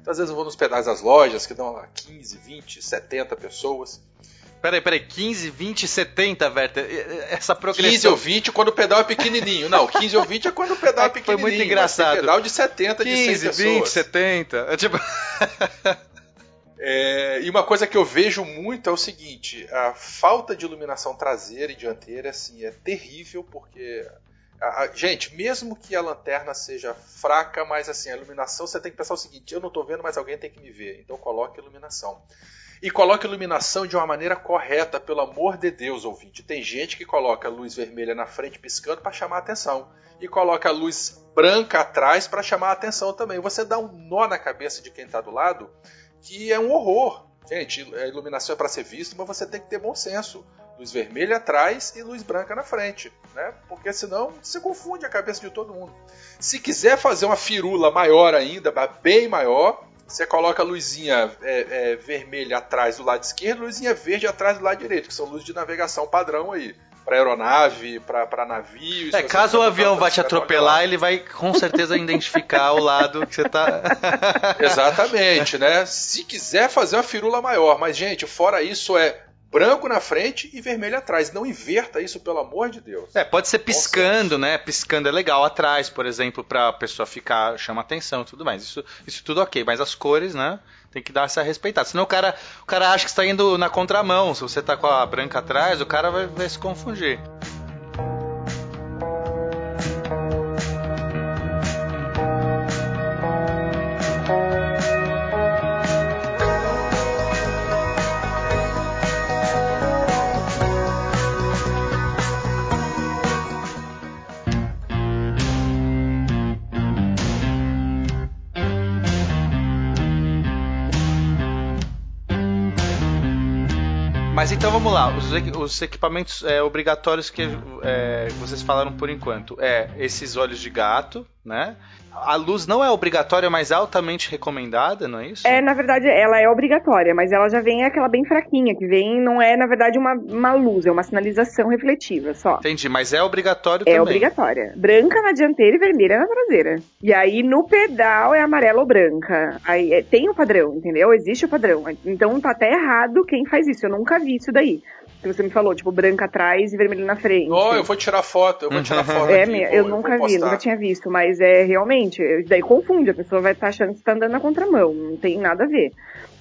Speaker 2: Então às vezes eu vou nos pedais das lojas, que dão lá 15, 20, 70 pessoas.
Speaker 3: Peraí, peraí, 15, 20, 70, Werther. Essa progressão.
Speaker 2: 15 ou 20 quando o pedal é pequenininho. Não, 15 ou 20 é quando o pedal é pequenininho.
Speaker 3: Foi muito engraçado.
Speaker 2: pedal de 70,
Speaker 3: 15,
Speaker 2: de 100 pessoas.
Speaker 3: 20, 70. É tipo...
Speaker 2: É, e uma coisa que eu vejo muito é o seguinte: a falta de iluminação traseira e dianteira assim, é terrível, porque. A, a, gente, mesmo que a lanterna seja fraca, mas assim, a iluminação você tem que pensar o seguinte: eu não estou vendo, mas alguém tem que me ver. Então coloque iluminação. E coloque iluminação de uma maneira correta, pelo amor de Deus, ouvinte. Tem gente que coloca a luz vermelha na frente piscando para chamar a atenção. E coloca a luz branca atrás para chamar a atenção também. Você dá um nó na cabeça de quem está do lado que é um horror. Gente, a iluminação é para ser visto, mas você tem que ter bom senso. Luz vermelha atrás e luz branca na frente, né? Porque senão você confunde a cabeça de todo mundo. Se quiser fazer uma firula maior ainda, bem maior, você coloca a luzinha é, é, vermelha atrás do lado esquerdo, luzinha verde atrás do lado direito, que são luzes de navegação padrão aí para aeronave, para navio.
Speaker 3: É, caso o avião vá te atropelar, ele vai com certeza identificar o lado que você tá.
Speaker 2: Exatamente, né? Se quiser fazer uma firula maior, mas gente, fora isso é branco na frente e vermelho atrás. Não inverta isso, pelo amor de Deus.
Speaker 3: É, pode ser piscando, Nossa. né? Piscando é legal atrás, por exemplo, para a pessoa ficar, chama atenção e tudo mais. Isso, isso tudo ok, mas as cores, né? Tem que dar essa respeitada. Senão o cara, o cara acha que está indo na contramão. Se você tá com a branca atrás, o cara vai, vai se confundir. Então vamos lá, os, os equipamentos é, obrigatórios que é, vocês falaram por enquanto é esses olhos de gato, né? A luz não é obrigatória, mas altamente recomendada, não é isso?
Speaker 5: É, na verdade, ela é obrigatória, mas ela já vem aquela bem fraquinha, que vem, não é, na verdade, uma, uma luz, é uma sinalização refletiva só.
Speaker 3: Entendi, mas é obrigatório
Speaker 5: é
Speaker 3: também.
Speaker 5: É obrigatória. Branca na dianteira e vermelha na traseira. E aí, no pedal, é amarela ou branca. Aí é, tem o padrão, entendeu? Existe o padrão. Então tá até errado quem faz isso. Eu nunca vi isso daí que você me falou, tipo, branca atrás e vermelho na frente.
Speaker 2: Oh, eu vou tirar foto, eu vou tirar foto.
Speaker 5: É,
Speaker 2: aqui,
Speaker 5: eu nunca eu vi, nunca tinha visto, mas é realmente, daí confunde, a pessoa vai estar tá achando que está andando na contramão, não tem nada a ver.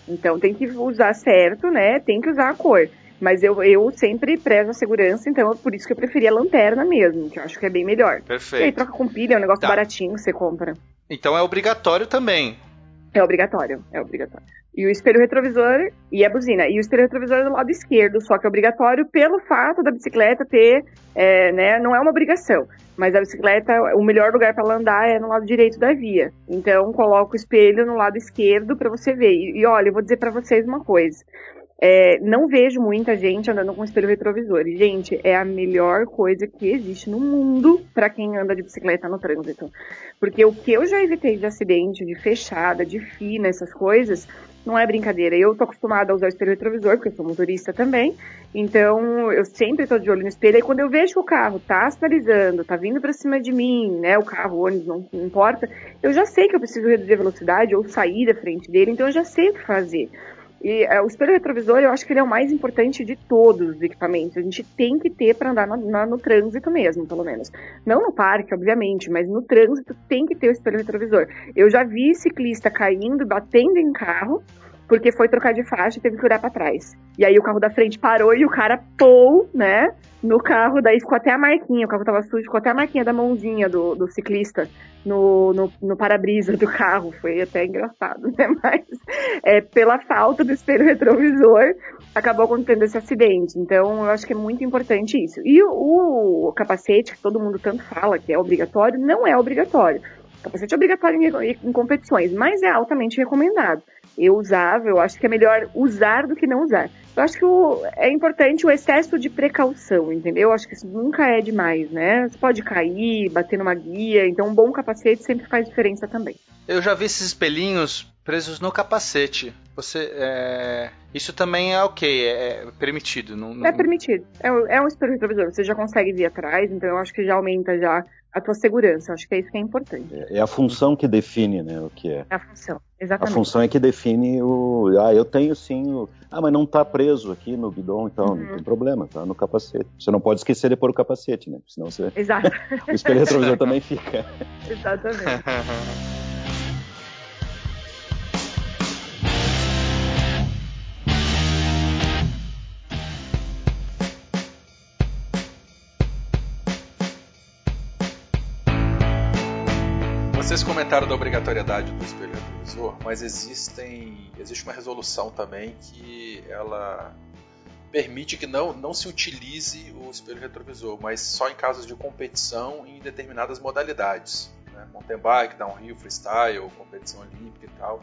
Speaker 5: Então tem que usar certo, né? Tem que usar a cor. Mas eu, eu sempre prezo a segurança, então é por isso que eu preferi a lanterna mesmo, que eu acho que é bem melhor.
Speaker 3: Perfeito.
Speaker 5: E aí troca com pilha, é um negócio tá. baratinho que você compra.
Speaker 3: Então é obrigatório também.
Speaker 5: É obrigatório, é obrigatório. E o espelho retrovisor e a buzina. E o espelho retrovisor é do lado esquerdo, só que é obrigatório pelo fato da bicicleta ter, é, né, não é uma obrigação, mas a bicicleta, o melhor lugar para ela andar é no lado direito da via. Então, coloca o espelho no lado esquerdo para você ver. E, e olha, eu vou dizer para vocês uma coisa. É, não vejo muita gente andando com espelho retrovisor. E, gente, é a melhor coisa que existe no mundo para quem anda de bicicleta no trânsito. Porque o que eu já evitei de acidente, de fechada, de fina, essas coisas, não é brincadeira. Eu tô acostumada a usar o espelho retrovisor, porque eu sou motorista também. Então, eu sempre tô de olho no espelho. E quando eu vejo que o carro tá sinalizando, tá vindo para cima de mim, né? O carro, o ônibus, não, não importa. Eu já sei que eu preciso reduzir a velocidade ou sair da frente dele. Então, eu já sei o que fazer. E é, o espelho retrovisor, eu acho que ele é o mais importante de todos os equipamentos. A gente tem que ter para andar no, trânsito mesmo, pelo menos. Não no parque, obviamente, mas no trânsito tem que ter o espelho retrovisor. Eu já vi ciclista caindo, batendo em carro, porque foi trocar de faixa e teve que olhar para trás. E aí o carro da frente parou e o cara pôs, né, no carro, daí ficou até a marquinha, o carro tava sujo, ficou até a marquinha da mãozinha do, do ciclista no, no, no para-brisa do carro. Foi até engraçado, né? Mas é, pela falta do espelho retrovisor, acabou acontecendo esse acidente. Então, eu acho que é muito importante isso. E o, o capacete, que todo mundo tanto fala que é obrigatório, não é obrigatório. O capacete é obrigatório em, em competições, mas é altamente recomendado eu usava, eu acho que é melhor usar do que não usar. Eu acho que o, é importante o excesso de precaução, entendeu? Eu acho que isso nunca é demais, né? Você pode cair, bater numa guia, então um bom capacete sempre faz diferença também.
Speaker 3: Eu já vi esses espelhinhos presos no capacete. Você, é... isso também é ok, é, é permitido. Não, não...
Speaker 5: É permitido. É, é um espelho retrovisor. Você já consegue vir atrás, então eu acho que já aumenta já a tua segurança. Acho que é isso que é importante.
Speaker 4: É, é a função que define, né, o que é.
Speaker 5: É a função, exatamente.
Speaker 4: A função é que define o. Ah, eu tenho sim o. Ah, mas não está preso aqui no guidão, então uhum. não tem problema, tá no capacete. Você não pode esquecer de pôr o capacete, né? Senão você.
Speaker 5: Exato.
Speaker 4: o espelho retrovisor também fica.
Speaker 5: Exatamente.
Speaker 2: Vocês comentaram da obrigatoriedade do espelho retrovisor, mas existem, existe uma resolução também que ela permite que não, não se utilize o espelho retrovisor, mas só em casos de competição em determinadas modalidades. Né? Mountain bike, downhill, freestyle, competição olímpica e tal.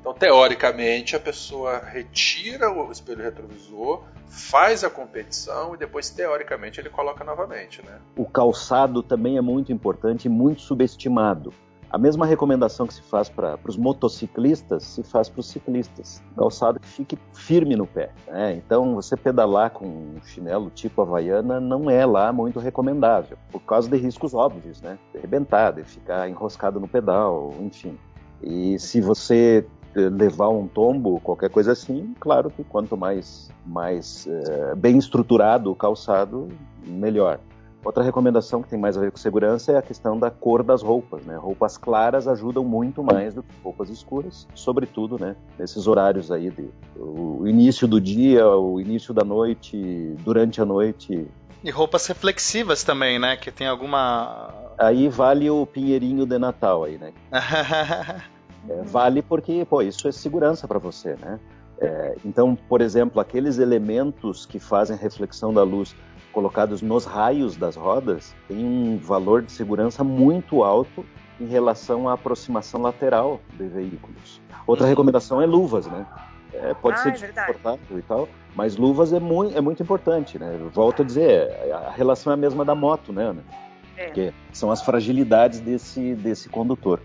Speaker 2: Então, teoricamente, a pessoa retira o espelho retrovisor, faz a competição e depois, teoricamente, ele coloca novamente. Né?
Speaker 4: O calçado também é muito importante e muito subestimado. A mesma recomendação que se faz para os motociclistas se faz para os ciclistas. Calçado que fique firme no pé. Né? Então, você pedalar com um chinelo tipo Havaiana não é lá muito recomendável, por causa de riscos óbvios, né? De arrebentar, de ficar enroscado no pedal, enfim. E se você eh, levar um tombo, qualquer coisa assim, claro que quanto mais, mais é, bem estruturado o calçado, melhor. Outra recomendação que tem mais a ver com segurança é a questão da cor das roupas. Né? Roupas claras ajudam muito mais do que roupas escuras, sobretudo né, nesses horários aí de o início do dia, o início da noite, durante a noite.
Speaker 3: E roupas reflexivas também, né? Que tem alguma.
Speaker 4: Aí vale o pinheirinho de Natal aí, né? é, vale porque, pô, isso é segurança para você, né? É, então, por exemplo, aqueles elementos que fazem reflexão da luz colocados nos raios das rodas têm um valor de segurança muito alto em relação à aproximação lateral de veículos. Outra uhum. recomendação é luvas, né? É, pode ah, ser é desconfortável e tal, mas luvas é muito, é muito importante, né? Volto a dizer, a relação é a mesma da moto, né, Ana? É. Porque são as fragilidades desse, desse condutor.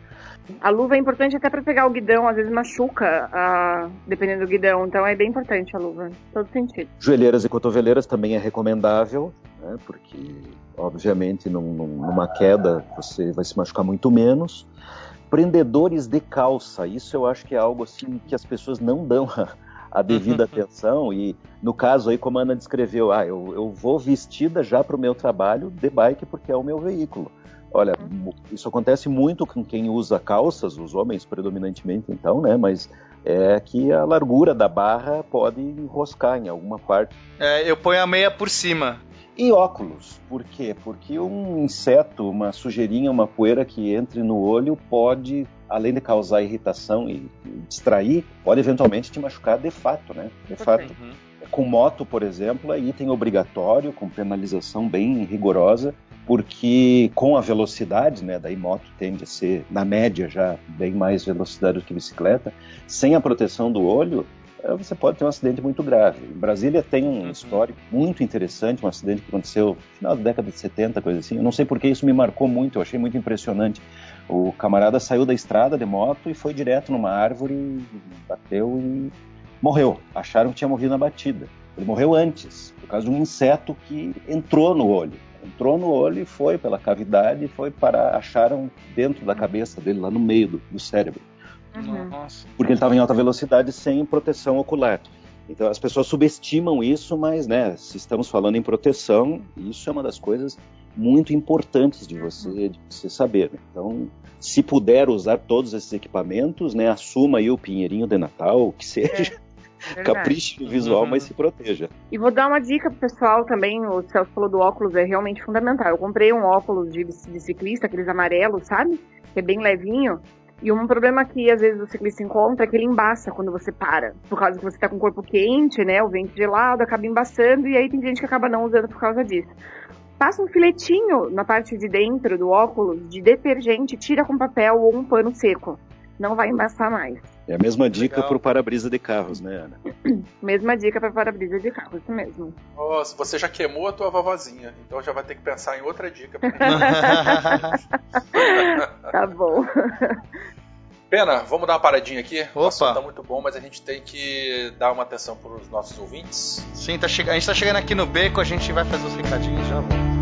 Speaker 5: A luva é importante até para pegar o guidão, às vezes machuca, a... dependendo do guidão. Então é bem importante a luva, em todo sentido.
Speaker 4: Joelheiras e cotoveleiras também é recomendável, né? porque, obviamente, num, numa queda você vai se machucar muito menos. Prendedores de calça, isso eu acho que é algo assim que as pessoas não dão a, a devida atenção. E no caso aí, como a Ana descreveu, ah, eu, eu vou vestida já para o meu trabalho de bike porque é o meu veículo. Olha, isso acontece muito com quem usa calças, os homens predominantemente então, né? Mas é que a largura da barra pode enroscar em alguma parte.
Speaker 3: É, eu ponho a meia por cima.
Speaker 4: E óculos, por quê? Porque um inseto, uma sujeirinha, uma poeira que entre no olho pode, além de causar irritação e distrair, pode eventualmente te machucar de fato, né? De fato. Uhum. Com moto, por exemplo, é item obrigatório, com penalização bem rigorosa porque com a velocidade, né, daí moto tende a ser, na média, já bem mais velocidade do que bicicleta, sem a proteção do olho, eh, você pode ter um acidente muito grave. Em Brasília tem um uhum. histórico muito interessante, um acidente que aconteceu no final da década de 70, coisa assim. Eu não sei porque isso me marcou muito, eu achei muito impressionante. O camarada saiu da estrada de moto e foi direto numa árvore, bateu e morreu. Acharam que tinha morrido na batida. Ele morreu antes, por causa de um inseto que entrou no olho entrou no olho e foi pela cavidade e foi para acharam dentro da cabeça dele, lá no meio do, do cérebro. Uhum. Porque ele estava em alta velocidade sem proteção ocular. Então as pessoas subestimam isso, mas né, se estamos falando em proteção, isso é uma das coisas muito importantes de você, de você saber. Né? Então, se puder usar todos esses equipamentos, né, assuma aí o pinheirinho de Natal, o que seja. É. Capriche no visual, uhum. mas se proteja.
Speaker 5: E vou dar uma dica pro pessoal também, o Celso falou do óculos, é realmente fundamental. Eu comprei um óculos de, de ciclista, aqueles amarelos, sabe? Que é bem levinho. E um problema que às vezes o ciclista encontra é que ele embaça quando você para. Por causa que você tá com o corpo quente, né? O vento gelado acaba embaçando e aí tem gente que acaba não usando por causa disso. Passa um filetinho na parte de dentro do óculos de detergente, tira com papel ou um pano seco. Não vai embaçar mais.
Speaker 4: É a mesma dica para o para-brisa de carros, né, Ana?
Speaker 5: mesma dica para para-brisa de carros, isso mesmo.
Speaker 2: Nossa, você já queimou a tua vovozinha, então já vai ter que pensar em outra dica.
Speaker 5: tá bom.
Speaker 2: Pena, vamos dar uma paradinha aqui. Opa. O assunto tá muito bom, mas a gente tem que dar uma atenção para os nossos ouvintes.
Speaker 3: Sim, tá che... a gente tá chegando aqui no beco, a gente vai fazer os recadinhos já volta.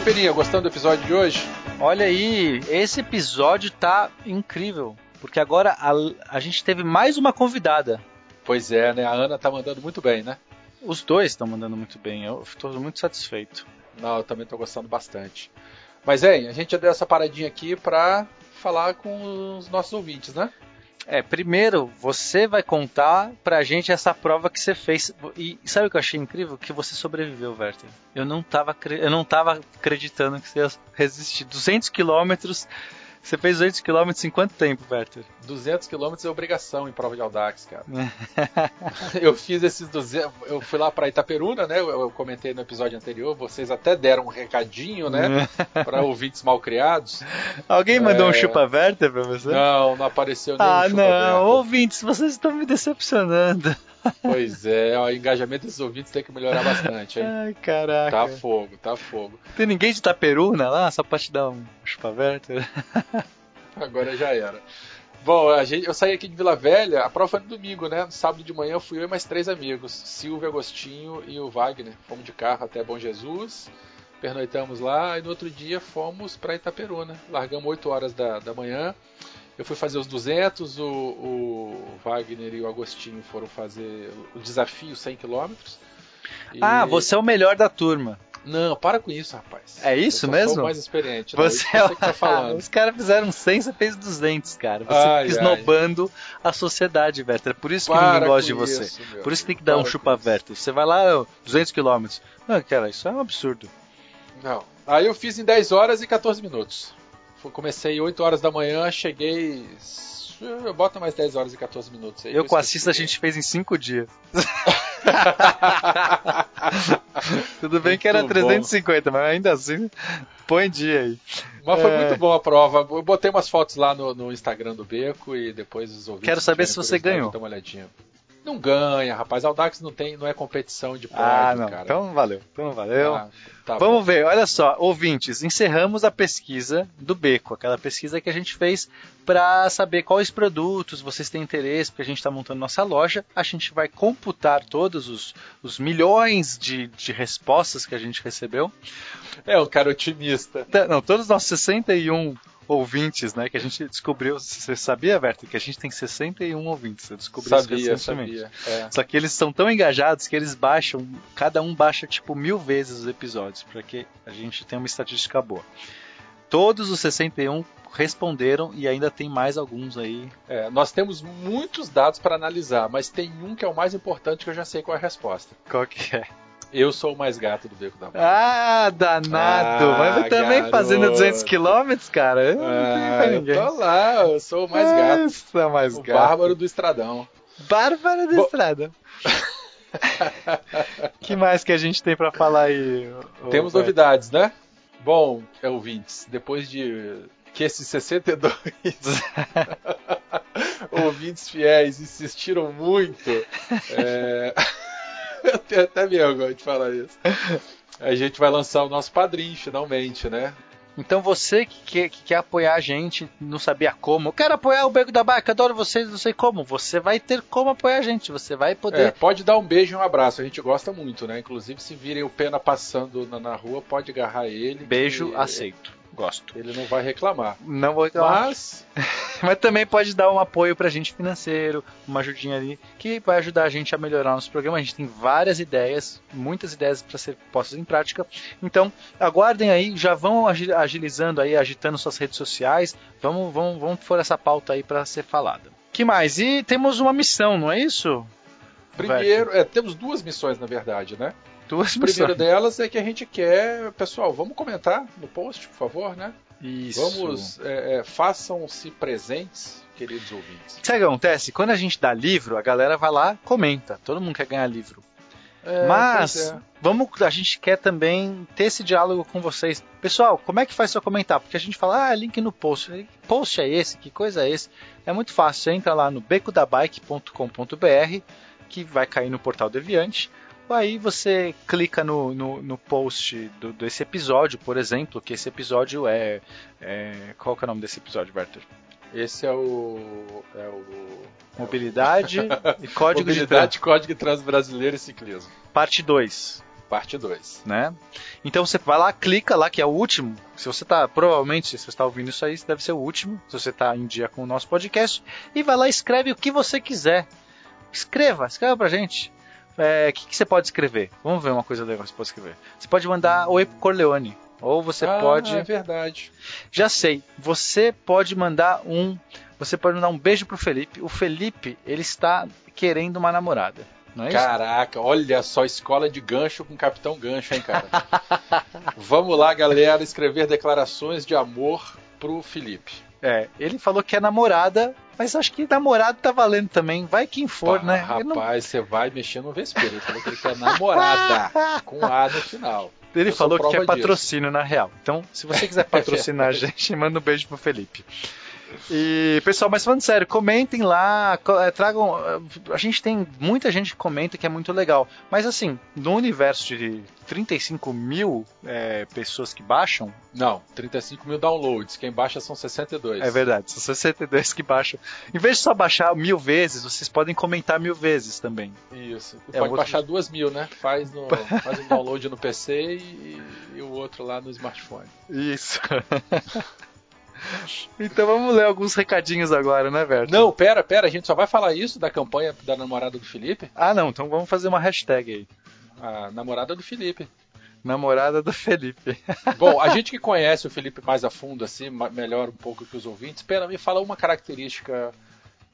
Speaker 2: Peninha, gostando do episódio de hoje?
Speaker 3: Olha aí, esse episódio tá incrível, porque agora a, a gente teve mais uma convidada.
Speaker 2: Pois é, né? A Ana tá mandando muito bem, né?
Speaker 3: Os dois estão mandando muito bem, eu estou muito satisfeito.
Speaker 2: Não, eu também estou gostando bastante. Mas, hein, a gente já deu essa paradinha aqui pra falar com os nossos ouvintes, né?
Speaker 3: É, primeiro, você vai contar pra gente essa prova que você fez. E sabe o que eu achei incrível? Que você sobreviveu, Werther. Eu não tava, eu não tava acreditando que você ia resistir. 200 quilômetros você fez 200 km em quanto tempo, Werther?
Speaker 2: 200 km é obrigação em prova de Audax, cara. eu fiz esses 200. Eu fui lá para Itaperuna, né? Eu, eu, comentei no episódio anterior. Vocês até deram um recadinho, né? para ouvintes mal criados.
Speaker 3: Alguém mandou é... um chupa Werther pra você?
Speaker 2: Não, não apareceu nenhum
Speaker 3: Ah, não. Ouvintes, vocês estão me decepcionando.
Speaker 2: Pois é, o engajamento dos ouvintes tem que melhorar bastante, hein?
Speaker 3: Ai, caraca.
Speaker 2: Tá fogo, tá fogo.
Speaker 3: Tem ninguém de Itaperuna lá, só pra te dar um chupa
Speaker 2: Agora já era. Bom, a gente, eu saí aqui de Vila Velha, a prova foi no domingo, né? No sábado de manhã fui eu e mais três amigos, Silvio, Agostinho e o Wagner. Fomos de carro até Bom Jesus, pernoitamos lá e no outro dia fomos para Itaperuna. Largamos 8 horas da, da manhã eu fui fazer os 200, o, o Wagner e o Agostinho foram fazer o desafio 100 km.
Speaker 3: Ah, você é o melhor da turma.
Speaker 2: Não, para com isso, rapaz.
Speaker 3: É isso eu mesmo? Sou
Speaker 2: mais experiente.
Speaker 3: Você, não, é... você tá falando. Os caras fizeram 100, você fez 200, cara. Você ai, esnobando ai. a sociedade, Werther. É por isso que para ninguém gosta de você. Isso, por isso tem que dar um chupa Werther. Você vai lá, 200 km. Não, cara, isso é um absurdo.
Speaker 2: Não. Aí eu fiz em 10 horas e 14 minutos. Comecei 8 horas da manhã, cheguei. Bota mais 10 horas e 14 minutos aí.
Speaker 3: Eu com a Cissa a gente fez em 5 dias. Tudo bem muito que era 350, bom. mas ainda assim, põe dia aí.
Speaker 2: Mas foi é... muito boa a prova. Eu botei umas fotos lá no, no Instagram do Beco e depois os ouvintes.
Speaker 3: Quero saber se você ganhou.
Speaker 2: Dá uma olhadinha. Não ganha, rapaz. Audax não tem, não é competição de pódio, ah,
Speaker 3: não.
Speaker 2: cara.
Speaker 3: Então valeu, então valeu. Ah, tá Vamos bom. ver, olha só, ouvintes, encerramos a pesquisa do Beco, aquela pesquisa que a gente fez para saber quais produtos vocês têm interesse, porque a gente está montando nossa loja. A gente vai computar todos os, os milhões de, de respostas que a gente recebeu.
Speaker 2: É um cara otimista.
Speaker 3: Não, todos os nossos 61 ouvintes, né? Que a gente descobriu. Você sabia, Berto, que a gente tem 61 ouvintes? Eu descobri
Speaker 2: sabia, isso recentemente. Sabia,
Speaker 3: é. Só que eles são tão engajados que eles baixam, cada um baixa tipo mil vezes os episódios, para que a gente tenha uma estatística boa. Todos os 61 responderam e ainda tem mais alguns aí.
Speaker 2: É, nós temos muitos dados para analisar, mas tem um que é o mais importante que eu já sei qual é a resposta.
Speaker 3: Qual que é?
Speaker 2: Eu sou o mais gato do Beco da
Speaker 3: Barra. Ah, danado! Ah, Mas também garoto. fazendo 200 km, cara? Eu
Speaker 2: ah, eu tô lá, eu sou o mais gato.
Speaker 3: Nossa, mais
Speaker 2: o
Speaker 3: gato.
Speaker 2: bárbaro do estradão.
Speaker 3: Bárbaro do Bo... estradão. que mais que a gente tem para falar aí?
Speaker 2: Temos novidades, né? Bom, ouvintes, depois de que esses 62 ouvintes fiéis insistiram muito, é... Eu tenho até vergonha de falar isso. A gente vai lançar o nosso padrinho, finalmente, né?
Speaker 3: Então você que quer, que quer apoiar a gente, não sabia como, quero apoiar o Beco da Bike, adoro vocês, não sei como. Você vai ter como apoiar a gente, você vai poder.
Speaker 2: É, pode dar um beijo e um abraço, a gente gosta muito, né? Inclusive, se virem o Pena passando na, na rua, pode agarrar ele.
Speaker 3: Beijo,
Speaker 2: que
Speaker 3: aceito. Gosto.
Speaker 2: Ele não vai reclamar.
Speaker 3: Não vou reclamar.
Speaker 2: Mas,
Speaker 3: Mas também pode dar um apoio pra gente financeiro, uma ajudinha ali, que vai ajudar a gente a melhorar nosso programa. A gente tem várias ideias, muitas ideias para ser postas em prática. Então, aguardem aí, já vão agi- agilizando aí, agitando suas redes sociais. Vamos, vamos, vamos pôr essa pauta aí para ser falada. Que mais? E temos uma missão, não é isso?
Speaker 2: primeiro, é, temos duas missões, na verdade, né?
Speaker 3: Duas
Speaker 2: A primeira
Speaker 3: missões.
Speaker 2: delas é que a gente quer. Pessoal, vamos comentar no post, por favor, né?
Speaker 3: Isso.
Speaker 2: Vamos. é, é, Façam-se presentes, queridos ouvintes.
Speaker 3: Sabe o que acontece? Quando a gente dá livro, a galera vai lá, comenta. Todo mundo quer ganhar livro.
Speaker 2: É,
Speaker 3: Mas
Speaker 2: é.
Speaker 3: vamos, a gente quer também ter esse diálogo com vocês. Pessoal, como é que faz seu comentar? Porque a gente fala, ah, link no post. Post é esse? Que coisa é esse? É muito fácil. Você entra lá no becodabike.com.br, que vai cair no portal Deviante. Aí você clica no, no, no post do, desse episódio, por exemplo, que esse episódio é, é- Qual que é o nome desse episódio, Werther?
Speaker 2: Esse é o. É o.
Speaker 3: Mobilidade e Código de
Speaker 2: Mobilidade, Código de Trânsito Brasileiro e Ciclismo.
Speaker 3: Parte 2.
Speaker 2: Parte 2.
Speaker 3: né? Então você vai lá, clica lá, que é o último. Se você tá, provavelmente, se você está ouvindo isso aí, deve ser o último. Se você está em dia com o nosso podcast. E vai lá e escreve o que você quiser. Escreva, escreva pra gente. É, O que, que você pode escrever? Vamos ver uma coisa legal que você pode escrever. Você pode mandar Oi pro Corleone. Ou você
Speaker 2: ah,
Speaker 3: pode.
Speaker 2: É verdade.
Speaker 3: Já sei. Você pode mandar um. Você pode mandar um beijo pro Felipe. O Felipe, ele está querendo uma namorada. Não é isso?
Speaker 2: Caraca, olha só, escola de gancho com Capitão Gancho, hein, cara? Vamos lá, galera, escrever declarações de amor pro Felipe.
Speaker 3: É, ele falou que é namorada, mas acho que namorado tá valendo também. Vai quem for,
Speaker 2: Pá,
Speaker 3: né?
Speaker 2: Rapaz,
Speaker 3: Ele, não-
Speaker 2: você vai mexer no vespeiro. Ele falou que ele quer namorada com A no final.
Speaker 3: ele
Speaker 2: eu
Speaker 3: falou que quer
Speaker 2: disso.
Speaker 3: patrocínio na real. Então, se você quiser patrocinar a gente, manda um beijo pro Felipe. E, pessoal, mas falando sério, comentem lá, eh, tragam. eh, A gente tem muita gente que comenta que é muito legal. Mas assim, no universo de 35 mil eh, pessoas que baixam,
Speaker 2: Não, 35 mil downloads. Quem baixa são 62.
Speaker 3: É verdade, são 62 que baixam. Em vez de só baixar mil vezes, vocês podem comentar mil vezes também.
Speaker 2: Isso.
Speaker 3: É,
Speaker 2: Pode
Speaker 3: outro-
Speaker 2: baixar duas mil, né? Faz, no, faz um download no PC e, e o outro lá no smartphone.
Speaker 3: Isso. então vamos ler alguns recadinhos agora, né, Berto?
Speaker 2: Não, pera, pera, a gente só vai falar isso da campanha da namorada do Felipe?
Speaker 3: Ah, não, então vamos fazer uma hashtag aí.
Speaker 2: A namorada do Felipe.
Speaker 3: Namorada do Felipe.
Speaker 2: Bom, a gente que conhece o Felipe mais a fundo, assim, melhor um pouco que os ouvintes, pera, me fala uma característica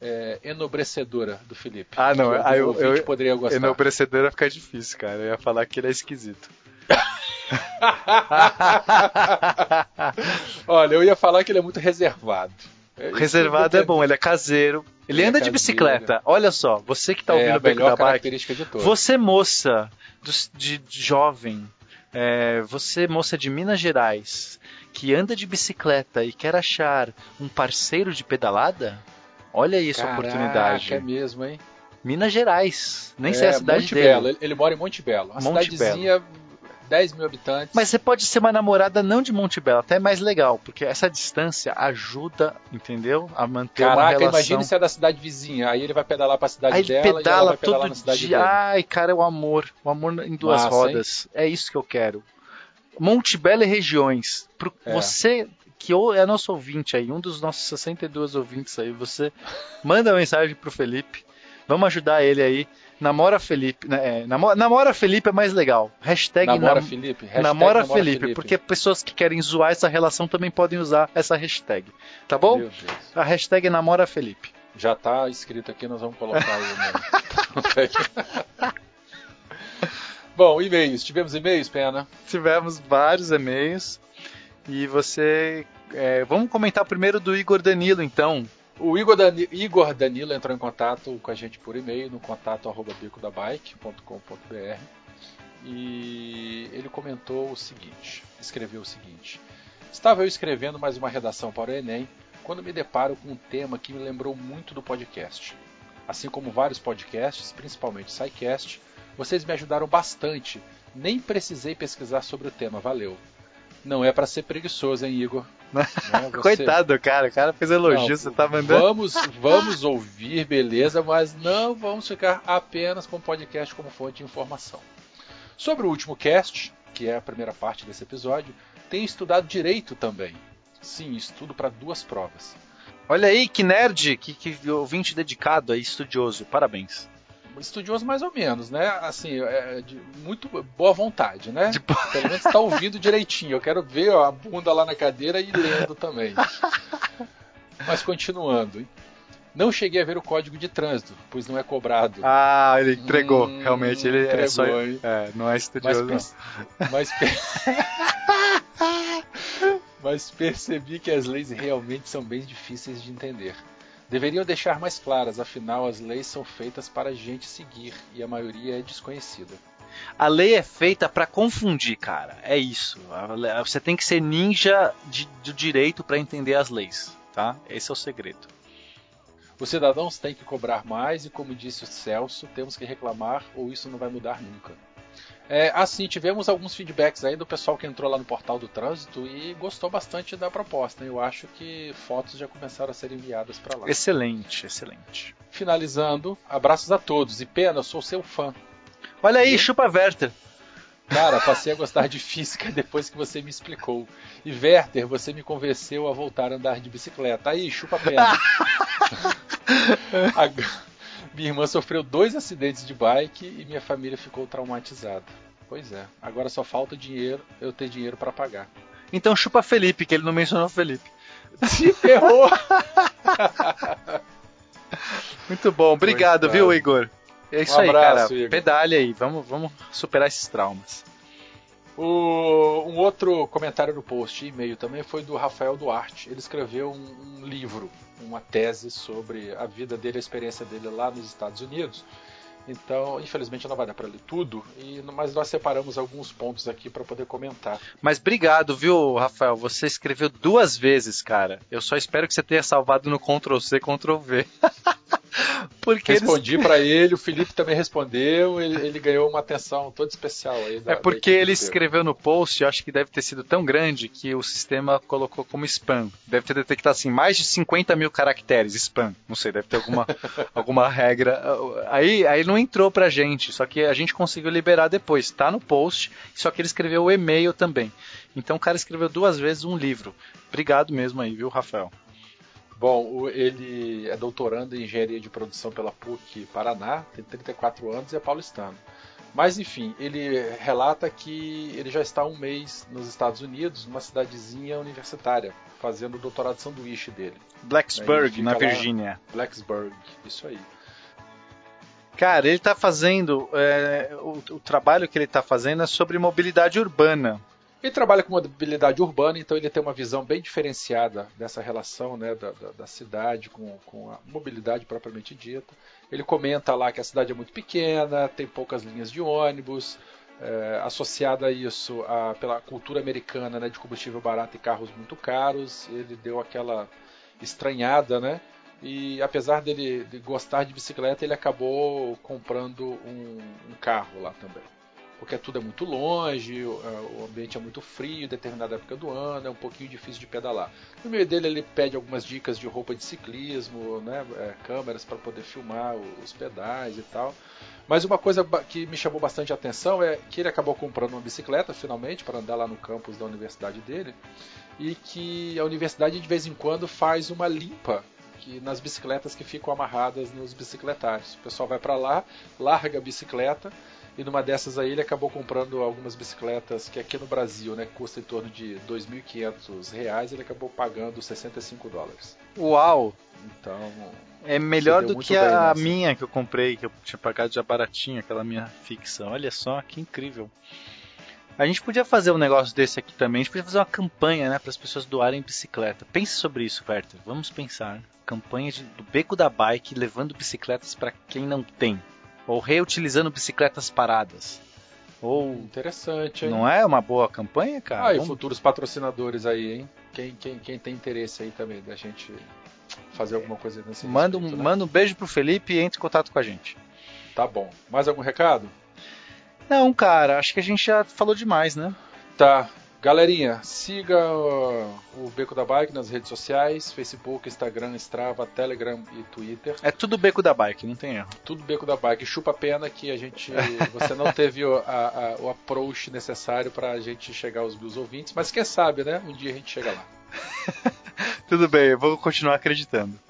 Speaker 2: é, enobrecedora do Felipe.
Speaker 3: Ah, não,
Speaker 2: que algum
Speaker 3: ah, eu- eu-
Speaker 2: poderia gostar.
Speaker 3: Enobrecedor vai ficar difícil, cara. Eu ia falar que ele é esquisito.
Speaker 2: Olha, eu ia falar que ele é muito reservado. É,
Speaker 3: Reservado é bom, ele é caseiro. Ele,
Speaker 2: Ele é
Speaker 3: anda de
Speaker 2: caseiro.
Speaker 3: bicicleta. Olha só, você que tá
Speaker 2: É
Speaker 3: ouvindo
Speaker 2: a
Speaker 3: o Beco da
Speaker 2: característica de todas.
Speaker 3: Você, moça de, de jovem, é, você, moça de Minas Gerais, que anda de bicicleta e quer achar um parceiro de pedalada, olha aí essa
Speaker 2: Caraca,
Speaker 3: oportunidade.
Speaker 2: é mesmo, hein?
Speaker 3: Minas Gerais, nem sei
Speaker 2: É,
Speaker 3: a cidade
Speaker 2: Monte
Speaker 3: dele.
Speaker 2: Belo. Ele, ele mora em Monte Belo. Uma
Speaker 3: Monte
Speaker 2: cidadezinha, 10 mil habitantes.
Speaker 3: Mas você pode ser uma namorada não de Monte Belo, até mais legal, porque essa distância ajuda, entendeu? A manter uma
Speaker 2: Caraca,
Speaker 3: relação.
Speaker 2: imagine se é da cidade vizinha. Aí ele vai pedalar pra cidade
Speaker 3: Aí ele
Speaker 2: dela e ela
Speaker 3: pedala
Speaker 2: vai pedalar
Speaker 3: todo
Speaker 2: na cidade
Speaker 3: dia.
Speaker 2: dele.
Speaker 3: Ai, cara, é o amor. O amor em duas
Speaker 2: Massa,
Speaker 3: rodas. É isso que eu quero. Monte Belo e regiões. Pro
Speaker 2: É.
Speaker 3: Você que é nosso ouvinte aí, um dos nossos 62 ouvintes aí, você manda uma mensagem pro Felipe. Vamos ajudar ele aí. Namora Felipe. né, É, namora, namora Felipe é mais legal. Hashtag
Speaker 2: Namora
Speaker 3: nam-
Speaker 2: Felipe. Hashtag
Speaker 3: namora Felipe, porque pessoas que querem zoar essa relação também podem usar essa hashtag. Tá bom? A hashtag namora Felipe.
Speaker 2: Já tá escrito aqui, nós vamos colocar aí no... Bom, e-mails. Tivemos e-mails, Pena?
Speaker 3: tivemos vários e-mails e você. é, vamos comentar primeiro do Igor Danilo, então.
Speaker 2: O Igor, Dani- Igor Danilo entrou em contato com a gente por e-mail no contato arroba bicodabike.com.br e ele comentou o seguinte, escreveu o seguinte: Estava eu escrevendo mais uma redação para o Enem quando me deparo com um tema que me lembrou muito do podcast. Assim como vários podcasts, principalmente SciCast, vocês me ajudaram bastante. Nem precisei pesquisar sobre o tema, valeu. Não é para ser preguiçoso, hein, Igor?
Speaker 3: Né? Você... Coitado, cara. O cara fez elogio, não, você tá mandando.
Speaker 2: Vamos, vamos ouvir, beleza, mas não vamos ficar apenas com o podcast como fonte de informação. Sobre o último cast, que é a primeira parte desse episódio, tenho estudado direito também. Sim, estudo para duas provas.
Speaker 3: Olha aí, que nerd, que, que ouvinte dedicado aí, estudioso. Parabéns
Speaker 2: estudioso mais ou menos, né? Assim, é de muito boa vontade, né? De... Pelo menos está ouvindo direitinho. Eu quero ver ó, a bunda lá na cadeira e lendo também. Mas continuando. Não cheguei a ver o código de trânsito, pois não é cobrado.
Speaker 3: Ah, ele entregou. Hum, Realmente, ele entregou, é, só, é, não é estudioso. Mas,
Speaker 2: mas, mas percebi que as leis realmente são bem difíceis de entender. Deveriam deixar mais claras, afinal as leis são feitas para a gente seguir e a maioria é desconhecida.
Speaker 3: A lei é feita para confundir, cara. É isso. Você tem que ser ninja de, do direito para entender as leis, tá? Esse é o segredo.
Speaker 2: Os cidadãos têm que cobrar mais e, como disse o Celso, temos que reclamar ou isso não vai mudar nunca. É, assim, tivemos alguns feedbacks aí do pessoal que entrou lá no portal do trânsito e gostou bastante da proposta. Eu acho que fotos já começaram a ser enviadas para lá.
Speaker 3: Excelente, excelente.
Speaker 2: Finalizando, abraços a todos. E pena, eu sou seu fã.
Speaker 3: Olha aí, e... chupa Werther.
Speaker 2: Cara, passei a gostar de física depois que você me explicou. E Werther, você me convenceu a voltar a andar de bicicleta. Aí, chupa a pena. Minha irmã sofreu dois acidentes de bike e minha família ficou traumatizada. Pois é, agora só falta dinheiro, eu ter dinheiro para pagar.
Speaker 3: Então chupa Felipe, que ele não mencionou Felipe.
Speaker 2: Se ferrou!
Speaker 3: Muito bom, obrigado, viu, Igor? É isso um abraço, aí, cara. Igor. Pedale aí, vamos, vamos superar esses traumas.
Speaker 2: O, um outro comentário no post, e-mail também, foi do Rafael Duarte. Ele escreveu um, um livro uma tese sobre a vida dele, a experiência dele lá nos Estados Unidos. Então, infelizmente não vai dar para ler tudo, e, mas nós separamos alguns pontos aqui para poder comentar.
Speaker 3: Mas obrigado, viu, Rafael? Você escreveu duas vezes, cara. Eu só espero que você tenha salvado no Ctrl C, Ctrl V.
Speaker 2: Porque Respondi eles... para ele, o Felipe também respondeu, ele, ele, ganhou uma atenção toda especial aí.
Speaker 3: Da, é porque ele escreveu no post, acho que deve ter sido tão grande que o sistema colocou como spam. Deve ter detectado assim, mais de 50 mil caracteres, spam. Não sei, deve ter alguma, alguma regra. Aí, aí não entrou pra gente, só que a gente conseguiu liberar depois. Tá no post, só que ele escreveu o e-mail também. Então o cara escreveu duas vezes um livro. Obrigado mesmo aí, viu, Rafael?
Speaker 2: Bom, ele é doutorando em engenharia de produção pela PUC Paraná, tem 34 anos e é paulistano. Mas enfim, ele relata que ele já está um mês nos Estados Unidos, numa cidadezinha universitária, fazendo o doutorado de sanduíche dele.
Speaker 3: Blacksburg, na Virgínia.
Speaker 2: Blacksburg, isso aí.
Speaker 3: Cara, ele está fazendo. É, o, o, trabalho que ele está fazendo é sobre mobilidade urbana.
Speaker 2: Ele trabalha com mobilidade urbana, então ele tem uma visão bem diferenciada dessa relação né, da, da, da, cidade com, com a mobilidade propriamente dita. Ele comenta lá que a cidade é muito pequena, tem poucas linhas de ônibus, é, associada a isso a, pela cultura americana né, de combustível barato e carros muito caros. Ele deu aquela estranhada, né? E apesar dele de gostar de bicicleta, ele acabou comprando um, um carro lá também porque tudo é muito longe, o, é, ambiente é muito frio determinada época do ano, é um pouquinho difícil de pedalar. No meio dele ele pede algumas dicas de roupa de ciclismo, né, é, câmeras para poder filmar os pedais e tal. Mas uma coisa que me chamou bastante a atenção é que ele acabou comprando uma bicicleta finalmente para andar lá no campus da universidade dele e que a universidade de vez em quando faz uma limpa que nas bicicletas que ficam amarradas nos bicicletários. O pessoal vai para lá, larga a bicicleta e numa dessas aí ele acabou comprando algumas bicicletas que aqui no Brasil, né, custa em torno de 2.500 reais, ele acabou pagando 65 dólares.
Speaker 3: Uau!
Speaker 2: Então,
Speaker 3: é melhor do que a minha que eu comprei, que eu tinha pagado já baratinho, aquela minha ficção. Olha só, que incrível. A gente podia fazer um negócio desse aqui também. A gente podia fazer uma campanha, né, para as pessoas doarem bicicleta. Pense sobre isso, Werther. Vamos pensar. Campanha de, do beco da bike levando bicicletas para quem não tem. Ou reutilizando bicicletas paradas. Ou
Speaker 2: interessante, hein?
Speaker 3: Não é uma boa campanha, cara?
Speaker 2: Ah, e futuros patrocinadores aí, hein? Quem, quem, quem tem interesse aí também da gente fazer alguma coisa nesse
Speaker 3: manda, respeito, um, né? manda um beijo pro Felipe e entre em contato com a gente.
Speaker 2: Tá bom. Mais algum recado?
Speaker 3: Não, cara, acho que a gente já falou demais, né?
Speaker 2: Tá. Galerinha, siga o, o Beco da Bike nas redes sociais: Facebook, Instagram, Strava, Telegram e Twitter.
Speaker 3: É tudo Beco da Bike, não tem erro.
Speaker 2: Tudo Beco da Bike. Chupa a pena que a gente. Você não teve o, a, a, o approach necessário para a gente chegar aos mil ouvintes, mas quem sabe, né? Um dia a gente chega lá.
Speaker 3: Tudo bem, eu vou continuar acreditando.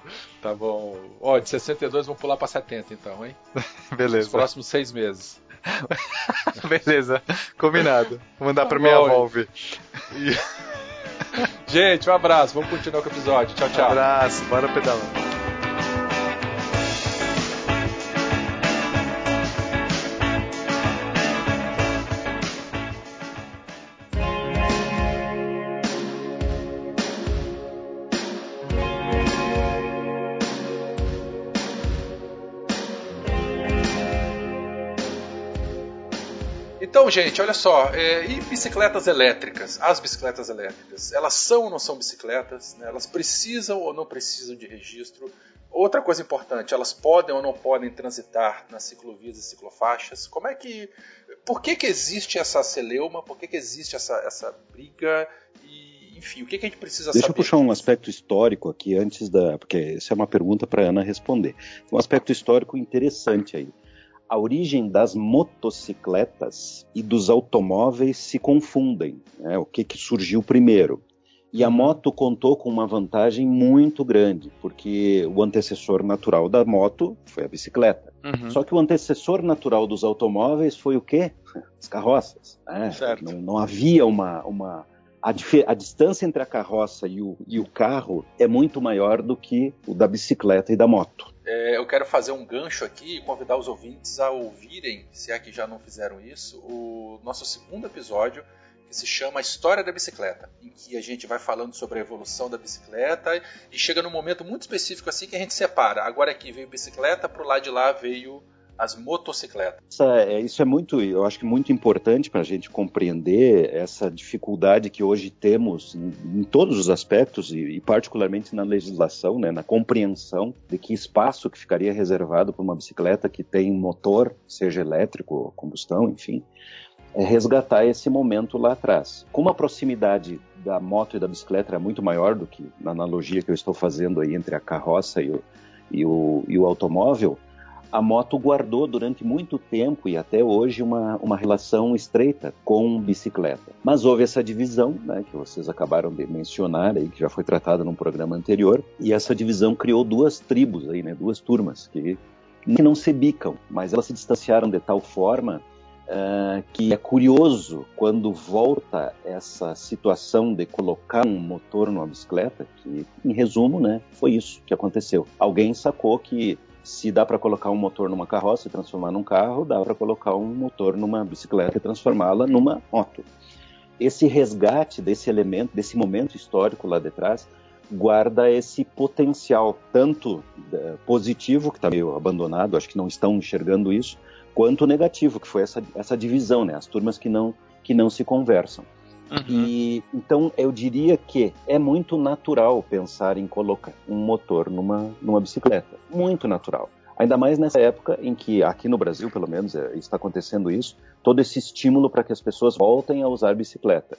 Speaker 2: Tá bom. Ó, de 62 vamos pular para 70 então, hein?
Speaker 3: Beleza.
Speaker 2: Nos próximos seis meses.
Speaker 3: Beleza, combinado. Vou mandar pra minha ouvir.
Speaker 2: Gente, um abraço. Vamos continuar com o episódio. Tchau, tchau.
Speaker 3: Um abraço, bora pedalar.
Speaker 2: Gente, olha só, é, e bicicletas elétricas? As bicicletas elétricas, elas são ou não são bicicletas? Né? Elas precisam ou não precisam de registro? Outra coisa importante, elas podem ou não podem transitar nas ciclovias e ciclofaixas? Como é que, por que que existe essa celeuma? Por que que existe essa, essa briga? E, enfim, o que, que a gente precisa
Speaker 4: Deixa
Speaker 2: saber?
Speaker 4: Deixa eu puxar um aspecto histórico aqui antes da, porque essa é uma pergunta para Ana responder. Um aspecto histórico interessante aí a origem das motocicletas e dos automóveis se confundem. Né? O que, que surgiu primeiro? E a moto contou com uma vantagem muito grande, porque o antecessor natural da moto foi a bicicleta. Uhum. Só que o antecessor natural dos automóveis foi o quê? As carroças. Né? Não, não, havia uma. uma a, a, distância entre a carroça e o, e o carro é muito maior do que o da bicicleta e da moto.
Speaker 2: É, eu quero fazer um gancho aqui e convidar os ouvintes a ouvirem, se é que já não fizeram isso, o nosso segundo episódio que se chama História da Bicicleta, em que a gente vai falando sobre a evolução da bicicleta e chega num momento muito específico assim que a gente separa. Agora aqui veio bicicleta, pro lado de lá veio as motocicletas.
Speaker 4: É, isso é muito, eu acho que muito importante para a gente compreender essa dificuldade que hoje temos em, em todos os aspectos e, e, particularmente na legislação, né, na compreensão de que espaço que ficaria reservado para uma bicicleta que tem motor, seja elétrico combustão, enfim, é resgatar esse momento lá atrás. Como a proximidade da moto e da bicicleta é muito maior do que na analogia que eu estou fazendo aí entre a carroça e o, e o, e o automóvel, a moto guardou durante muito tempo e até hoje uma, uma relação estreita com bicicleta. Mas houve essa divisão, né, que vocês acabaram de mencionar aí, que já foi tratada num programa anterior, e essa divisão criou duas tribos aí, né, duas turmas que, que não se bicam, mas elas se distanciaram de tal forma Uh, que é curioso quando volta essa situação de colocar um motor numa bicicleta, que em resumo, né, foi isso que aconteceu. Alguém sacou que se dá para colocar um motor numa carroça e transformar num carro, dá para colocar um motor numa bicicleta e transformá-la numa moto. Esse resgate desse elemento, desse momento histórico lá detrás, guarda esse potencial tanto é, positivo, que está meio abandonado, acho que não estão enxergando isso, quanto negativo, que foi essa, essa divisão, né? as turmas que não, que não se conversam. Uhum. E então eu diria que é muito natural pensar em colocar um motor numa, numa bicicleta. Muito natural. Ainda mais nessa época em que, aqui no Brasil, pelo menos, é, está acontecendo isso, todo esse estímulo para que as pessoas voltem a usar bicicleta.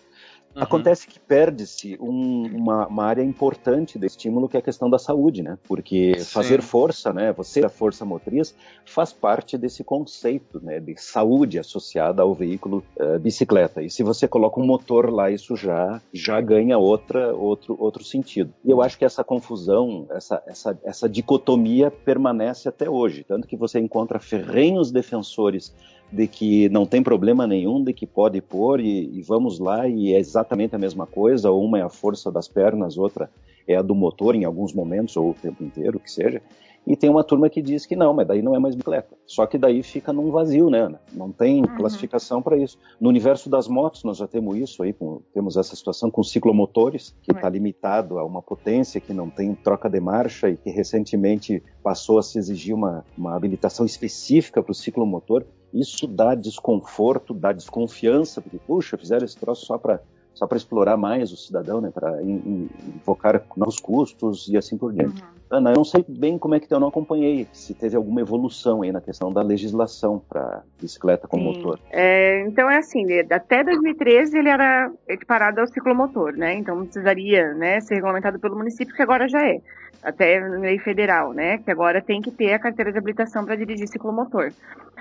Speaker 4: Uhum. Acontece que perde-se um, uma, uma, área importante do estímulo, que é a questão da saúde, né? Porque Sim. fazer força, né? Você, a força motriz, faz parte desse conceito né, de saúde associada ao veículo uh, bicicleta. E se você coloca um motor lá, isso já, já ganha outra, outro, outro sentido. E eu acho que essa confusão, essa, essa, essa dicotomia permanece até hoje. Tanto que você encontra ferrenhos defensores de que não tem problema nenhum, de que pode pôr e, e, vamos lá e é exatamente a mesma coisa, uma é a força das pernas, outra é a do motor em alguns momentos ou o tempo inteiro, que seja. E tem uma turma que diz que não, mas daí não é mais bicicleta. Só que daí fica num vazio, né? Ana? Não tem uhum. classificação para isso. No universo das motos nós já temos isso aí, com, temos essa situação com ciclomotores, que está uhum. limitado a uma potência que não tem troca de marcha e que recentemente passou a se exigir uma, uma habilitação específica para o ciclomotor. Isso dá desconforto, dá desconfiança, porque, puxa, fizeram esse troço só para só para explorar mais o cidadão, né, para invocar novos custos e assim por diante. Uhum. Ana, eu não sei bem como é que eu não acompanhei, se teve alguma evolução aí na questão da legislação para bicicleta com Sim. motor.
Speaker 5: É, então é assim, até 2013 ele era equiparado ao ciclomotor, né? Então precisaria, né, ser regulamentado pelo município, que agora já é, até lei federal, né? Que agora tem que ter a carteira de habilitação para dirigir ciclomotor.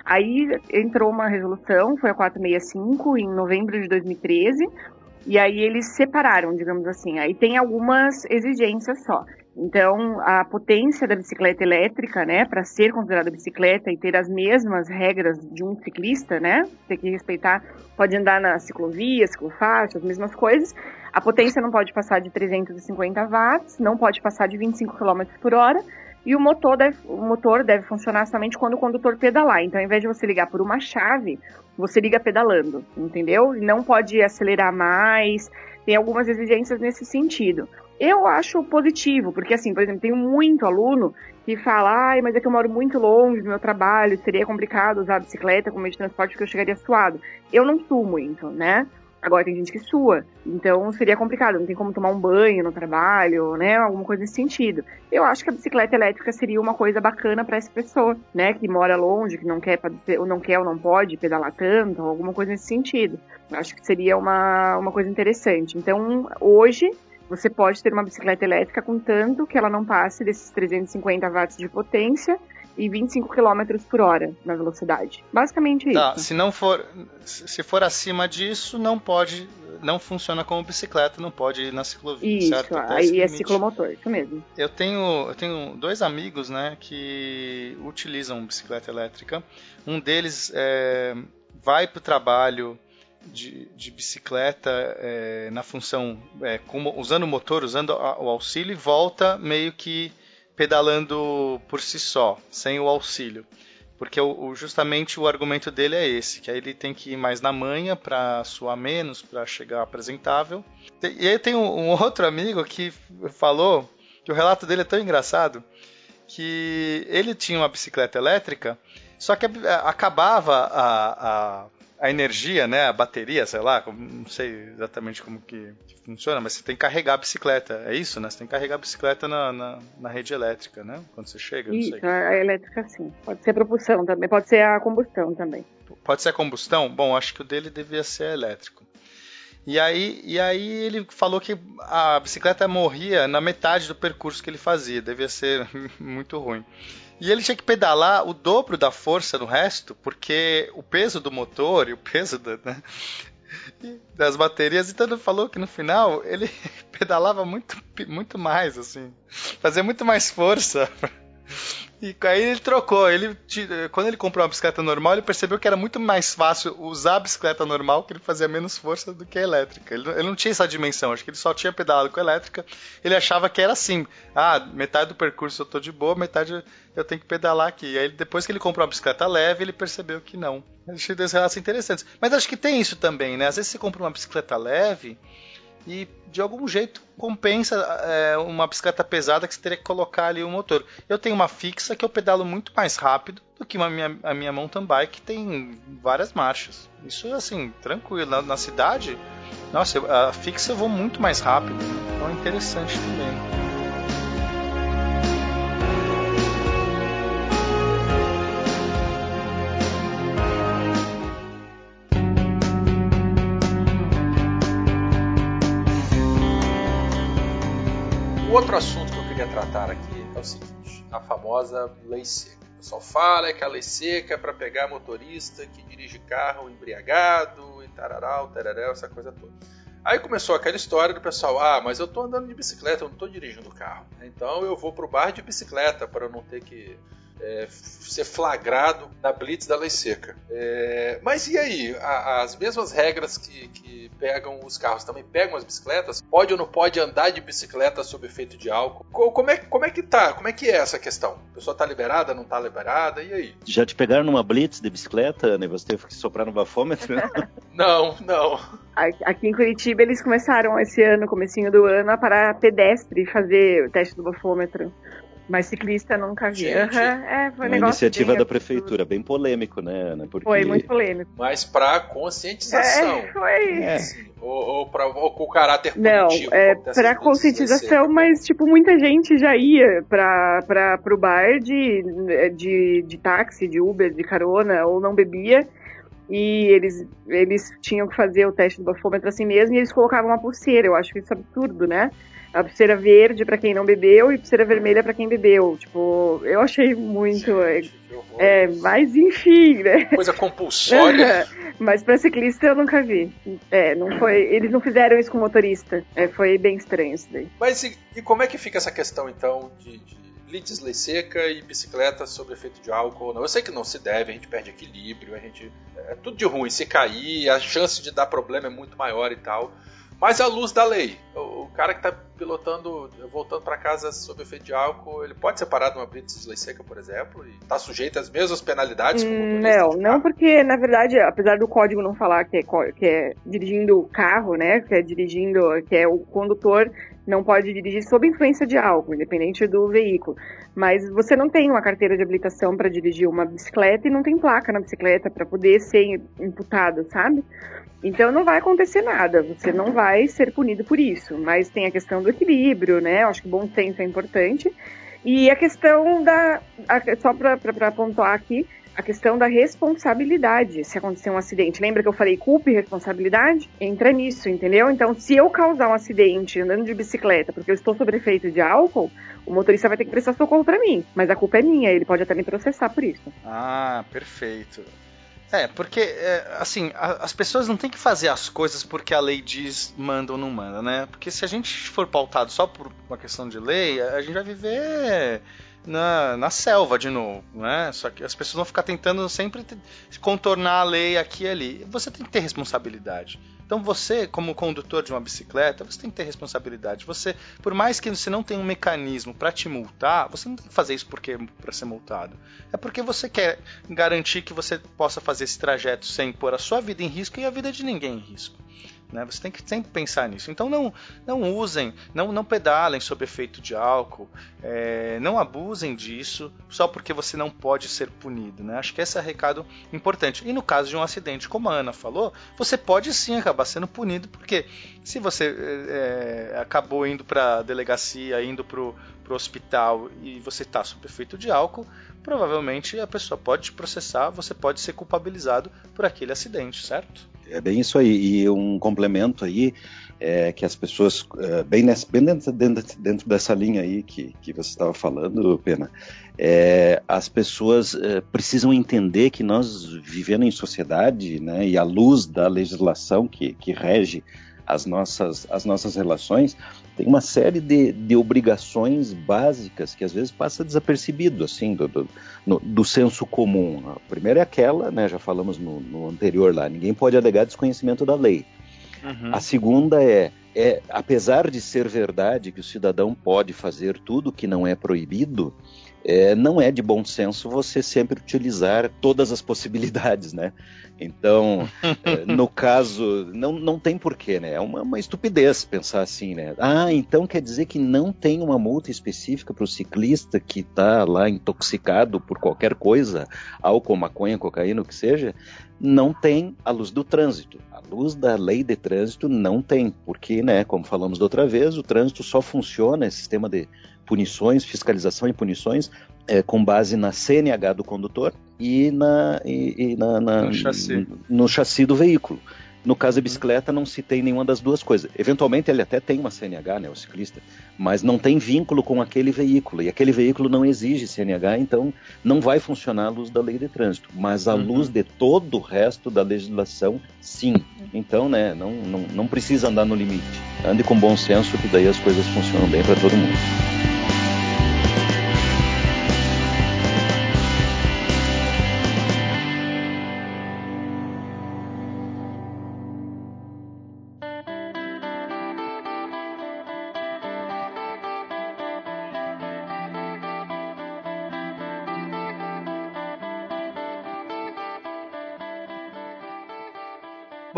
Speaker 5: Aí entrou uma resolução, foi a 465 em novembro de 2013. E aí eles separaram, digamos assim. Aí tem algumas exigências só. Então, a potência da bicicleta elétrica, né, para ser considerada bicicleta e ter as mesmas regras de um ciclista, né, tem que respeitar, pode andar na ciclovia, ciclofaixa, as mesmas coisas. A potência não pode passar de 350 watts, não pode passar de 25 km por hora, e o motor, deve, o motor deve funcionar somente quando o condutor pedalar. Então, ao invés de você ligar por uma chave, você liga pedalando, entendeu? Não pode acelerar mais, tem algumas exigências nesse sentido. Eu acho positivo, porque assim, por exemplo, tenho muito aluno que fala, ai, mas é que eu moro muito longe do meu trabalho, seria complicado usar a bicicleta como meio de transporte porque eu chegaria suado. Eu não suo muito, né? Agora tem gente que sua, então seria complicado, não tem como tomar um banho no trabalho, né? Alguma coisa nesse sentido. Eu acho que a bicicleta elétrica seria uma coisa bacana para essa pessoa, né? Que mora longe, que não quer ou não quer ou não pode pedalar tanto, alguma coisa nesse sentido. Eu acho que seria uma, uma coisa interessante. Então, hoje, você pode ter uma bicicleta elétrica contanto que ela não passe desses 350 watts de potência e 25 km por hora na velocidade. Basicamente
Speaker 3: tá,
Speaker 5: isso.
Speaker 3: Se não for, se for acima disso, não pode, não funciona como bicicleta, não pode ir na ciclovia,
Speaker 5: isso,
Speaker 3: certo?
Speaker 5: aí é ciclomotor, isso mesmo.
Speaker 3: Eu tenho, eu tenho dois amigos, né, que utilizam bicicleta elétrica. Um deles é, vai para o trabalho de, de bicicleta é, na função é, como, usando o motor, usando a, o auxílio e volta meio que pedalando por si só, sem o auxílio. Porque o, justamente o argumento dele é esse, que aí ele tem que ir mais na manha para suar menos, para chegar apresentável. E aí tem um, um, outro amigo que falou que o relato dele é tão engraçado que ele tinha uma bicicleta elétrica, só que acabava a, a a energia, né, a bateria, sei lá, não sei exatamente como que, funciona, mas você tem que carregar a bicicleta, é isso, né? Você tem que carregar a bicicleta na, na, na rede elétrica, né? Quando você chega,
Speaker 5: isso, a elétrica sim. Pode ser a propulsão também, pode ser a combustão também.
Speaker 3: Pode ser a combustão? Bom, acho que o dele devia ser elétrico. E aí, e aí ele falou que a bicicleta morria na metade do percurso que ele fazia, devia ser muito ruim. E ele tinha que pedalar o dobro da força no resto, porque o peso do motor e o peso da, né, das baterias, então ele falou que no final ele pedalava muito, muito mais, assim. Fazia muito mais força e aí ele trocou. Ele, quando ele comprou uma bicicleta normal, ele percebeu que era muito mais fácil usar a bicicleta normal, que ele fazia menos força do que a elétrica. Ele, ele não tinha essa dimensão, acho que ele só tinha pedalado com a elétrica. Ele achava que era assim: ah, metade do percurso eu tô de boa, metade eu tenho que pedalar aqui. E aí depois que ele comprou uma bicicleta leve, ele percebeu que não. Achei dois relatos interessantes. Mas acho que tem isso também, né? Às vezes você compra uma bicicleta leve e de algum jeito compensa é, uma bicicleta pesada que você teria que colocar ali o motor. Eu tenho uma fixa que eu pedalo muito mais rápido do que uma minha, a minha mountain bike que tem várias marchas. Isso assim, tranquilo. Na, na cidade, nossa, a fixa eu vou muito mais rápido. Então é interessante também.
Speaker 2: Outro assunto que eu queria tratar aqui é o seguinte: a famosa lei seca. O pessoal fala que a lei seca é para pegar motorista que dirige carro embriagado e tararau, tararau, essa coisa toda. Aí começou aquela história do pessoal: ah, mas eu tô andando de bicicleta, eu não tô dirigindo carro. Então eu vou pro bar de bicicleta para eu não ter que é, ser flagrado na blitz da lei seca. É, mas e aí? A, as mesmas regras que, que, pegam os carros também pegam as bicicletas? Pode ou não pode andar de bicicleta sob efeito de álcool? Como é, como é que tá? Como é que é essa questão? A pessoa tá liberada, não tá liberada? E aí?
Speaker 4: Já te pegaram numa blitz de bicicleta, né? Você teve que soprar no bafômetro?
Speaker 2: não, não.
Speaker 5: Aqui em Curitiba eles começaram esse ano, comecinho do ano, a parar pedestre fazer o teste do bafômetro. Mas ciclista nunca vi.
Speaker 2: Gente,
Speaker 5: Uhum, é, foi um
Speaker 4: Uma
Speaker 5: negócio
Speaker 4: iniciativa
Speaker 5: bem
Speaker 4: da
Speaker 5: absurdo.
Speaker 4: prefeitura, bem polêmico, né, Ana? Porque
Speaker 5: Foi muito polêmico.
Speaker 2: Mas pra conscientização.
Speaker 5: É, foi.
Speaker 4: É.
Speaker 2: assim, ou, ou, pra, ou com o caráter
Speaker 5: Não,
Speaker 2: punitivo.
Speaker 5: é pra
Speaker 2: vez
Speaker 5: conscientização, mas, tipo, muita gente já ia pra, pro bar de, de, de táxi, de Uber, de carona, ou não bebia. E eles, eles tinham que fazer o teste do bafômetro assim mesmo, e eles colocavam uma pulseira. Eu acho isso absurdo, né? A pulseira verde pra quem não bebeu e pulseira vermelha pra quem bebeu. Tipo, eu achei muito.
Speaker 2: Gente, horror.
Speaker 5: É, mas enfim, né?
Speaker 2: Coisa compulsória.
Speaker 5: Mas pra ciclista eu nunca vi. É, não foi. Eles não fizeram isso com motorista. É, foi bem estranho isso daí.
Speaker 2: Mas e, e como é que fica essa questão, então, de, de blitz, lei seca e bicicleta sob efeito de álcool? Não, eu sei que não se deve, a gente perde equilíbrio, a gente. É tudo de ruim. Se cair, a chance de dar problema é muito maior e tal. Mas à luz da lei, o, cara que está pilotando, voltando para casa sob efeito de álcool, ele pode ser parado numa blitz de lei seca, por exemplo, e está sujeito às mesmas penalidades como
Speaker 5: Hum, Não, não porque, na verdade, apesar do código não falar que é, que é dirigindo o carro, né? Que é dirigindo, que é o condutor não pode dirigir sob influência de álcool, independente do veículo. Mas você não tem uma carteira de habilitação para dirigir uma bicicleta e não tem placa na bicicleta para poder ser imputado, sabe? Então não vai acontecer nada, você não vai ser punido por isso. Mas tem a questão do equilíbrio, né? Eu acho que bom senso é importante. E a questão da. a- só para pontuar aqui, a questão da responsabilidade se acontecer um acidente. Lembra que eu falei culpa e responsabilidade? Entra nisso, entendeu? Então, se eu causar um acidente andando de bicicleta porque eu estou sob efeito de álcool, o motorista vai ter que prestar socorro para mim. Mas a culpa é minha, ele pode até me processar por isso.
Speaker 3: Ah, perfeito. É, porque, é, assim, a- as pessoas não têm que fazer as coisas porque a lei diz manda ou não manda, né? Porque se a gente for pautado só por uma questão de lei, a gente vai viver na, na selva de novo, né? Só que as pessoas vão ficar tentando sempre contornar a lei aqui e ali. Você tem que ter responsabilidade. Então você, como condutor de uma bicicleta, você tem que ter responsabilidade. Você, por mais que você não tenha um mecanismo para te multar, você não tem que fazer isso porque para ser multado. É porque você quer garantir que você possa fazer esse trajeto sem pôr a sua vida em risco e a vida de ninguém em risco. Né? Você tem que sempre pensar nisso. Então não, não usem, não, não pedalem sob efeito de álcool, é, não abusem disso só porque você não pode ser punido. Né? Acho que esse é o recado importante. E no caso de um acidente, como a Ana falou, você pode sim acabar sendo punido, porque se você é, é, acabou indo para a delegacia, indo para o hospital e você está sob efeito de álcool, provavelmente a pessoa pode te processar, você pode ser culpabilizado por aquele acidente, certo?
Speaker 4: É bem isso aí. E um complemento aí é que as pessoas, é, bem, bem dentro, dentro, dentro, dessa linha aí que, que você estava falando, Pena, é, as pessoas é, precisam entender que nós vivendo em sociedade, né, e à luz da legislação que, que rege as nossas, as nossas relações, tem uma série de, de obrigações básicas que às vezes passa desapercebido, assim, do, do, no, do senso comum. A primeira é aquela, né, já falamos no, no anterior lá, ninguém pode alegar desconhecimento da lei. Uhum. A segunda é, é, apesar de ser verdade que o cidadão pode fazer tudo que não é proibido, é, não é de bom senso você sempre utilizar todas as possibilidades, né? Então, é, no caso, não, não tem porquê, né? É uma, uma, estupidez pensar assim, né? Ah, então quer dizer que não tem uma multa específica para o ciclista que está lá intoxicado por qualquer coisa, álcool, maconha, cocaína, o que seja? Não tem a luz do trânsito. A luz da lei de trânsito não tem, porque, né, como falamos da outra vez, o trânsito só funciona, esse sistema de punições, fiscalização e punições, é, com base na CNH do condutor e, na, e, e na, na,
Speaker 3: no, chassi.
Speaker 4: no chassi do veículo. No caso da bicicleta, não se tem nenhuma das duas coisas. Eventualmente, ele até tem uma CNH, né, o ciclista, mas não tem vínculo com aquele veículo. E aquele veículo não exige CNH, então não vai funcionar a luz da lei de trânsito. Mas a uhum. luz de todo o resto da legislação, sim. Então, né, não, não, não precisa andar no limite. Ande com bom senso, que daí as coisas funcionam bem para todo mundo.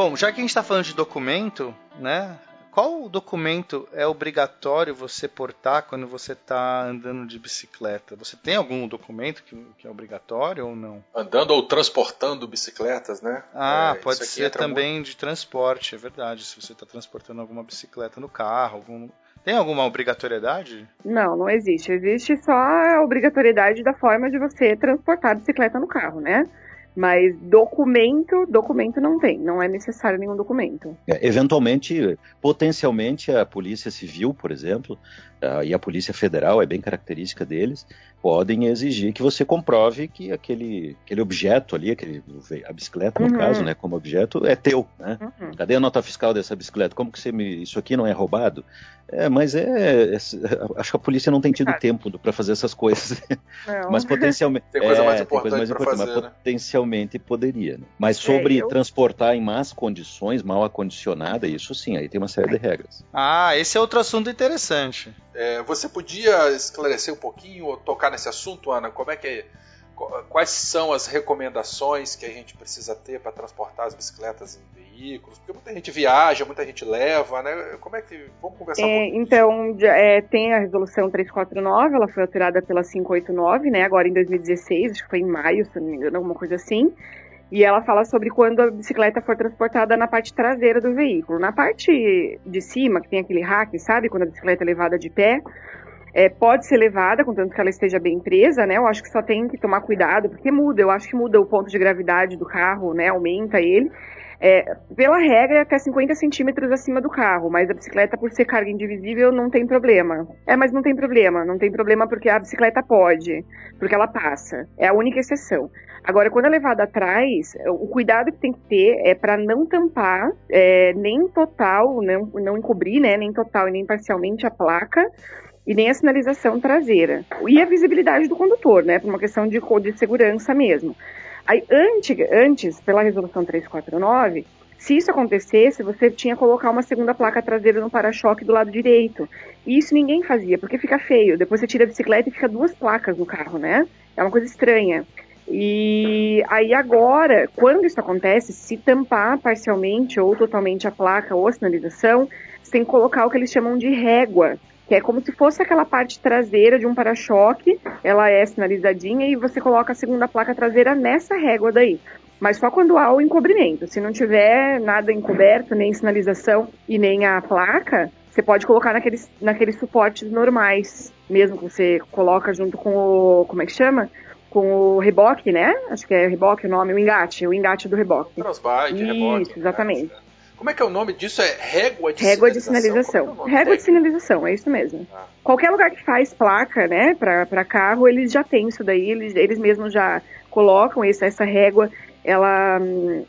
Speaker 3: Bom, já que a gente está falando de documento, né? qual documento é obrigatório você portar quando você está andando de bicicleta? Você tem algum documento que, que, é obrigatório ou não?
Speaker 2: Andando ou transportando bicicletas, né?
Speaker 3: Ah, é, pode ser também muito... de transporte, é verdade. Se você está transportando alguma bicicleta no carro, algum tem alguma obrigatoriedade?
Speaker 5: Não, não existe. Existe só a obrigatoriedade da forma de você transportar a bicicleta no carro, né? Mas documento, documento não tem, não é necessário nenhum documento.
Speaker 4: É, eventualmente, potencialmente, a Polícia Civil, por exemplo, e a Polícia Federal, é bem característica deles, podem exigir que você comprove que aquele, aquele objeto ali, aquele, a bicicleta, no uhum. caso, né, como objeto, é teu, né? Uhum. Cadê a nota fiscal dessa bicicleta? Como que você me, isso aqui não é roubado? É, mas é, é, acho que a polícia não tem tido tempo para fazer essas coisas. Não. Mas potencialmente
Speaker 2: tem coisa mais importante, coisa mais importante fazer,
Speaker 4: mas né? potencialmente poderia. Né? Mas sobre é, eu... transportar em más condições, mal acondicionada, isso sim, aí tem uma série de regras.
Speaker 3: Ah, esse é outro assunto interessante.
Speaker 2: É, você podia esclarecer um pouquinho ou tocar nesse assunto, Ana? Como é que quais são as recomendações que a gente precisa ter para transportar as bicicletas em veículos? Porque muita gente viaja, muita gente leva, né? Como é que vamos conversar? É,
Speaker 5: um então é, tem a resolução 349, ela foi alterada pela 589, né? Agora em 2016, acho que foi em maio, se não me engano, alguma coisa assim. E ela fala sobre quando a bicicleta for transportada na parte traseira do veículo. Na parte de cima, que tem aquele rack, sabe? Quando a bicicleta é levada de pé, é, pode ser levada, contanto que ela esteja bem presa, né? Eu acho que só tem que tomar cuidado, porque muda. Eu acho que muda o ponto de gravidade do carro, né? Aumenta ele. É, pela regra, é até 50 centímetros acima do carro, mas a bicicleta, por ser carga indivisível, não tem problema. É, mas não tem problema. Não tem problema porque a bicicleta pode, porque ela passa. É a única exceção. Agora, quando é levada atrás, o cuidado que tem que ter é para não tampar é, nem total, não, não encobrir, né, nem total e nem parcialmente a placa e nem a sinalização traseira. E a visibilidade do condutor, né, por uma questão de, de segurança mesmo. Aí, antes, antes, pela resolução 349, se isso acontecesse, você tinha que colocar uma segunda placa traseira no para-choque do lado direito. E isso ninguém fazia, porque fica feio. Depois você tira a bicicleta e fica duas placas no carro, né? É uma coisa estranha. E aí agora, quando isso acontece, se tampar parcialmente ou totalmente a placa ou a sinalização, você tem que colocar o que eles chamam de régua, que é como se fosse aquela parte traseira de um para-choque, ela é sinalizadinha e você coloca a segunda placa traseira nessa régua daí. Mas só quando há o encobrimento. Se não tiver nada encoberto, nem sinalização e nem a placa, você pode colocar naqueles, naqueles suportes normais, mesmo que você coloca junto com o. Como é que chama? com o reboque, né? Acho que é reboque o nome, o engate, o engate do reboque.
Speaker 2: Crossbike,
Speaker 5: Isso,
Speaker 2: reboque.
Speaker 5: exatamente.
Speaker 2: Como é que é o nome disso? É régua de
Speaker 5: régua
Speaker 2: sinalização?
Speaker 5: De sinalização. É régua de sinalização, é isso mesmo. Ah. Qualquer lugar que faz placa, né, para carro, eles já têm isso daí, eles, eles mesmos já colocam essa, essa régua ela,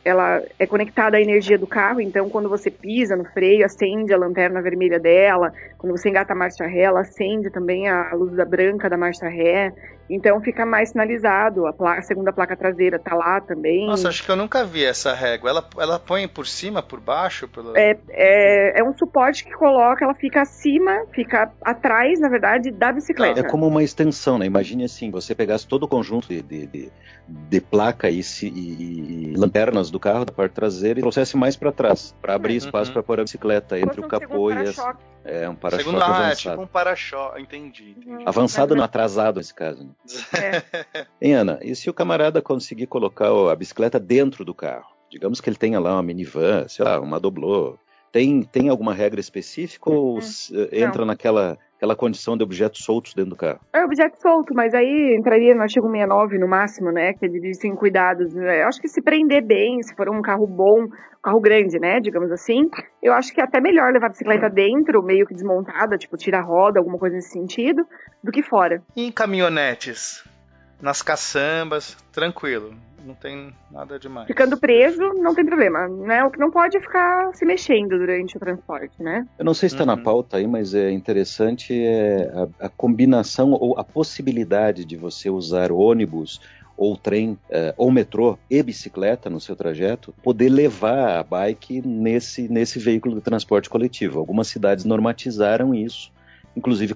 Speaker 5: ela é conectada à energia do carro, então quando você pisa no freio, acende a lanterna vermelha dela, quando você engata a marcha ré, ela acende também a luz da branca da marcha ré, então fica mais sinalizado, a, placa, a segunda placa traseira tá lá também.
Speaker 3: Nossa, acho que eu nunca vi essa régua, ela, ela põe por cima, por baixo? Pelo...
Speaker 5: É, é, é um suporte que coloca, ela fica acima, fica atrás, na verdade, da bicicleta.
Speaker 4: É como uma extensão, né? Imagine assim, você pegasse todo o conjunto de, de, de, de placa e, e e, lanternas do carro da parte traseira e trouxesse mais para trás, para abrir uhum. espaço para pôr a bicicleta entre o capô e as... É, um para-choque
Speaker 3: Segundo, ah, é tipo um para-choque, entendi. entendi.
Speaker 4: Avançado no atrasado nesse caso. Né? É. Hein, Ana, e se o camarada conseguir colocar a bicicleta dentro do carro? Digamos que ele tenha lá uma minivan, sei lá, uma doblô. Tem, tem alguma regra específica ou uhum. entra naquela aquela condição de objetos soltos dentro do carro.
Speaker 5: É objeto solto, mas aí entraria no artigo 69 no máximo, né? Que ele diz em cuidados. Né? Eu acho que se prender bem, se for um carro bom, um carro grande, né? Digamos assim, eu acho que é até melhor levar a bicicleta dentro, meio que desmontada, tipo tira a roda, alguma coisa nesse sentido, do que fora.
Speaker 3: E em caminhonetes? Nas caçambas, tranquilo não tem nada demais.
Speaker 5: Ficando preso, não tem problema, né? O que não pode é ficar se mexendo durante o transporte, né?
Speaker 4: Eu não sei se está uhum. na pauta aí, mas é interessante é a, a, combinação ou a possibilidade de você usar ônibus ou trem, uh, ou metrô e bicicleta no seu trajeto, poder levar a bike nesse, nesse veículo de transporte coletivo. Algumas cidades normatizaram isso inclusive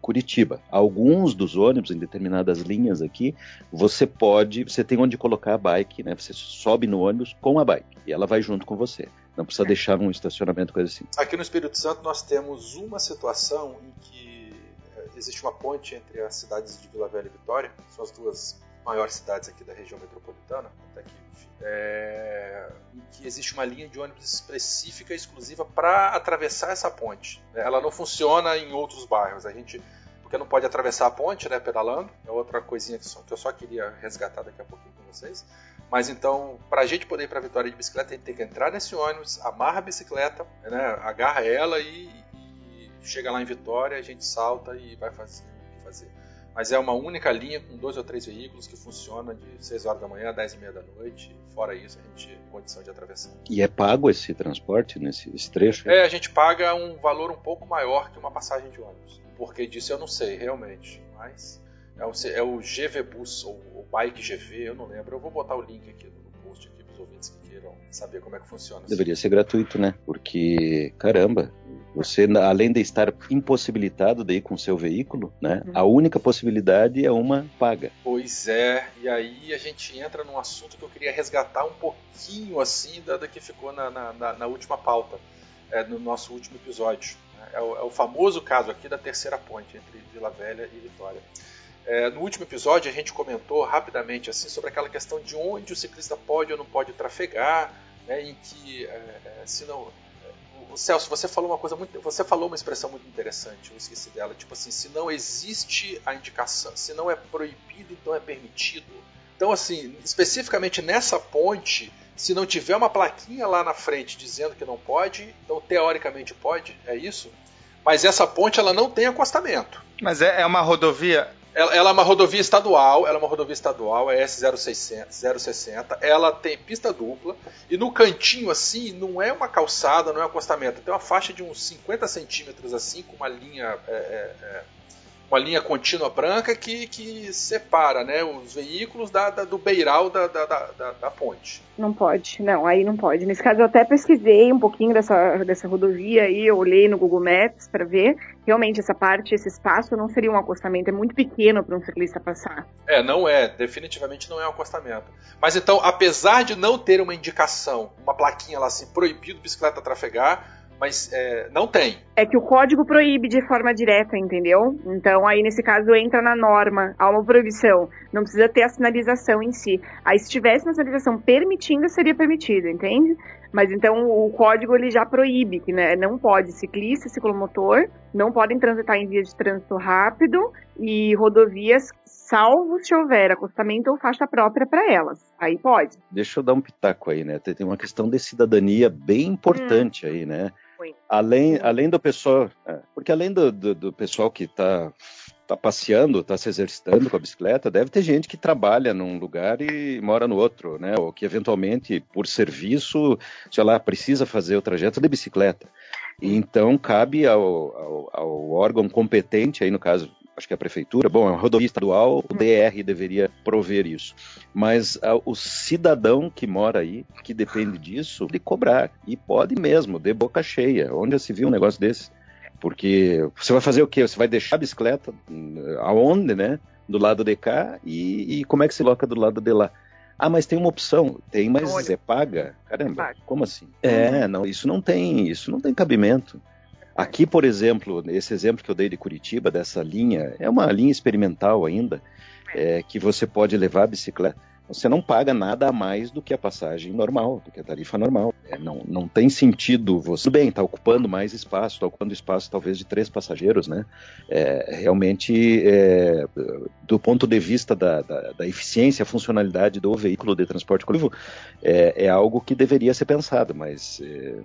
Speaker 4: Curitiba. Alguns dos ônibus em determinadas linhas aqui, você pode, você tem onde colocar a bike, né? Você sobe no ônibus com a bike e ela vai junto com você. Não precisa deixar num estacionamento, coisa assim.
Speaker 2: Aqui no Espírito Santo nós temos uma situação em que é, existe uma ponte entre as cidades de Vila Velha e Vitória, são as duas maiores cidades aqui da região metropolitana, até que, enfim, é, em que existe uma linha de ônibus específica, exclusiva para atravessar essa ponte. Ela não funciona em outros bairros. A gente porque não pode atravessar a ponte, né, pedalando. É outra coisinha que, só, que eu só queria resgatar daqui a pouquinho com vocês. Mas então, para a gente poder ir para Vitória de bicicleta, a gente tem que entrar nesse ônibus, amarra a bicicleta, né, agarra ela e, e chega lá em Vitória, a gente salta e vai fazer fazer. Mas é uma única linha com dois ou três veículos que funciona de 6 horas da manhã a 10 e meia da noite. Fora isso, a gente tem condição de atravessar.
Speaker 4: E é pago esse transporte nesse trecho?
Speaker 2: É, a gente paga um valor um pouco maior que uma passagem de ônibus. O porquê disso eu não sei realmente, mas é o, é o GV Bus ou o Bike GV, eu não lembro. Eu vou botar o link aqui no post aqui para os ouvintes que queiram saber como é que funciona.
Speaker 4: Deveria ser gratuito, né? Porque, caramba, você, além de estar impossibilitado de ir com seu veículo, né? A única possibilidade é uma paga.
Speaker 2: Pois é, e aí a gente entra num assunto que eu queria resgatar um pouquinho assim da, da que ficou na, na, na última pauta, é, no nosso último episódio. Né? É o, é o, famoso caso aqui da terceira ponte entre Vila Velha e Vitória. É, no último episódio a gente comentou rapidamente assim sobre aquela questão de onde o ciclista pode ou não pode trafegar, né, em que é, é se não o Celso, você falou uma coisa muito. Você falou uma expressão muito interessante, eu esqueci dela. Tipo assim, se não existe a indicação, se não é proibido, então é permitido. Então, assim, especificamente nessa ponte, se não tiver uma plaquinha lá na frente dizendo que não pode, então teoricamente pode, é isso? Mas essa ponte ela não tem acostamento.
Speaker 3: Mas é, é uma rodovia
Speaker 2: ela, ela, é uma rodovia estadual, ela é uma rodovia estadual, é S060, ela tem pista dupla, e no cantinho assim, não é uma calçada, não é um acostamento, tem uma faixa de uns 50 centímetros assim, com uma linha é, é, é uma linha contínua branca que, que separa né, os veículos da, da do beiral da, da, da, da, ponte.
Speaker 5: Não pode, não, aí não pode. Nesse caso eu até pesquisei um pouquinho dessa, dessa rodovia aí, eu olhei no Google Maps para ver. Realmente essa parte, esse espaço não seria um acostamento, é muito pequeno para um ciclista passar.
Speaker 2: É, não é, definitivamente não é um acostamento. Mas então, apesar de não ter uma indicação, uma plaquinha lá assim, proibido bicicleta trafegar, mas é, não tem.
Speaker 5: É que o código proíbe de forma direta, entendeu? Então aí nesse caso entra na norma, há uma proibição, não precisa ter a sinalização em si. Aí se tivesse uma sinalização permitindo, seria permitido, entende? Mas então o código ele já proíbe que né, não pode ciclista, ciclomotor, não podem transitar em vias de trânsito rápido e rodovias salvo se houver acostamento ou faixa própria para elas. Aí pode.
Speaker 4: Deixa eu dar um pitaco aí, né? Tem uma questão de cidadania bem importante hum. aí, né? Além, além do pessoal, é, porque além do, do, do pessoal que está tá passeando, está se exercitando com a bicicleta, deve ter gente que trabalha num lugar e mora no outro, né? Ou que eventualmente, por serviço, sei lá, precisa fazer o trajeto de bicicleta. E então cabe ao, ao, ao órgão competente, aí no caso acho que é a prefeitura, bom, é uma rodovia estadual, o DR deveria prover isso. Mas uh, o cidadão que mora aí, que depende disso, de cobrar. E pode mesmo, de boca cheia. Onde já se viu um negócio desse? Porque você vai fazer o quê? Você vai deixar a bicicleta hum, aonde, né? Do lado de cá e, e como é que se coloca do lado de lá? Ah, mas tem uma opção. Tem, mas Olha. é paga? Caramba, como assim? É, não, isso não tem, isso não tem cabimento. Aqui, por exemplo, esse exemplo que eu dei de Curitiba, dessa linha, é uma linha experimental ainda, é, que você pode levar a bicicleta você não paga nada a mais do que a passagem normal, do que a tarifa normal. É, não, não tem sentido você. Tudo bem, está ocupando mais espaço, está ocupando espaço talvez de três passageiros, né? É, realmente, é, do ponto de vista da, da, da, eficiência, funcionalidade do veículo de transporte coletivo, é, é algo que deveria ser pensado, mas é,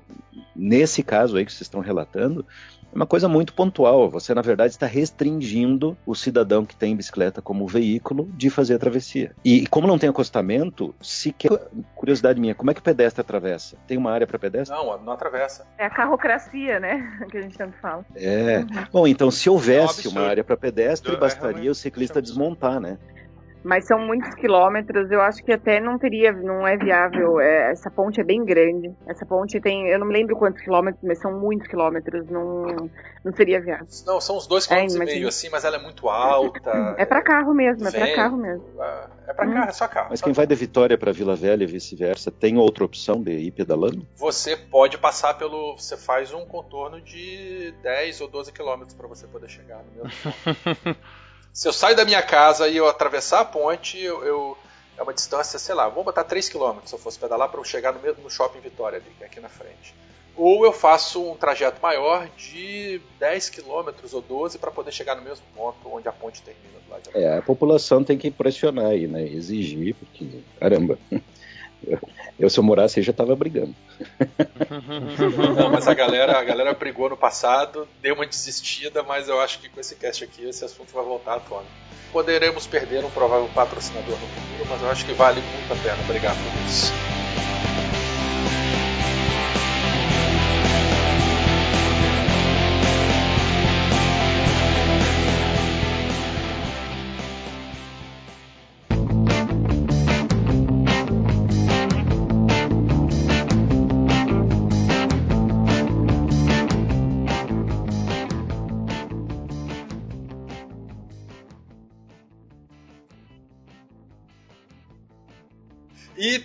Speaker 4: nesse caso aí que vocês estão relatando, é uma coisa muito pontual. Você, na verdade, está restringindo o cidadão que tem bicicleta como veículo de fazer a travessia. E como não tem acostamento, sequer. Curiosidade minha, como é que o pedestre atravessa? Tem uma área para pedestre?
Speaker 2: Não, não atravessa.
Speaker 5: É a carrocracia, né? Que a gente tanto fala.
Speaker 4: É. Uhum. Bom, então se houvesse é um uma área para pedestre, é bastaria o ciclista desmontar, né?
Speaker 5: Mas são muitos quilômetros. Eu acho que até não teria, não é viável. É, essa ponte é bem grande. Essa ponte tem, eu não me lembro quantos quilômetros, mas são muitos quilômetros. Não, não seria viável.
Speaker 2: Não, são uns dois quilômetros é, e meio assim, mas ela é muito alta.
Speaker 5: É para carro mesmo, é para carro mesmo.
Speaker 2: É para carro, é só carro.
Speaker 4: Mas
Speaker 2: só
Speaker 4: quem
Speaker 2: carro.
Speaker 4: vai da Vitória para Vila Velha e vice-versa, tem outra opção de ir pedalando?
Speaker 2: Você pode passar pelo, você faz um contorno de 10 ou 12 quilômetros para você poder chegar no ponto. Se eu saio da minha casa e eu atravessar a ponte, eu, eu é uma distância, sei lá, vamos botar 3 km se eu fosse pedalar para eu chegar no mesmo shopping Vitória ali, que é aqui na frente. Ou eu faço um trajeto maior de 10 km ou 12 para poder chegar no mesmo ponto onde a ponte termina.
Speaker 4: É, a população tem que pressionar aí, né? Exigir, porque, caramba, eu, se eu morasse já tava brigando.
Speaker 2: Não, mas a galera, a galera brigou no passado, deu uma desistida, mas eu acho que com esse cast aqui esse assunto vai voltar à tona. Poderemos perder um provável patrocinador no futuro, mas eu acho que vale muito a pena brigar por isso.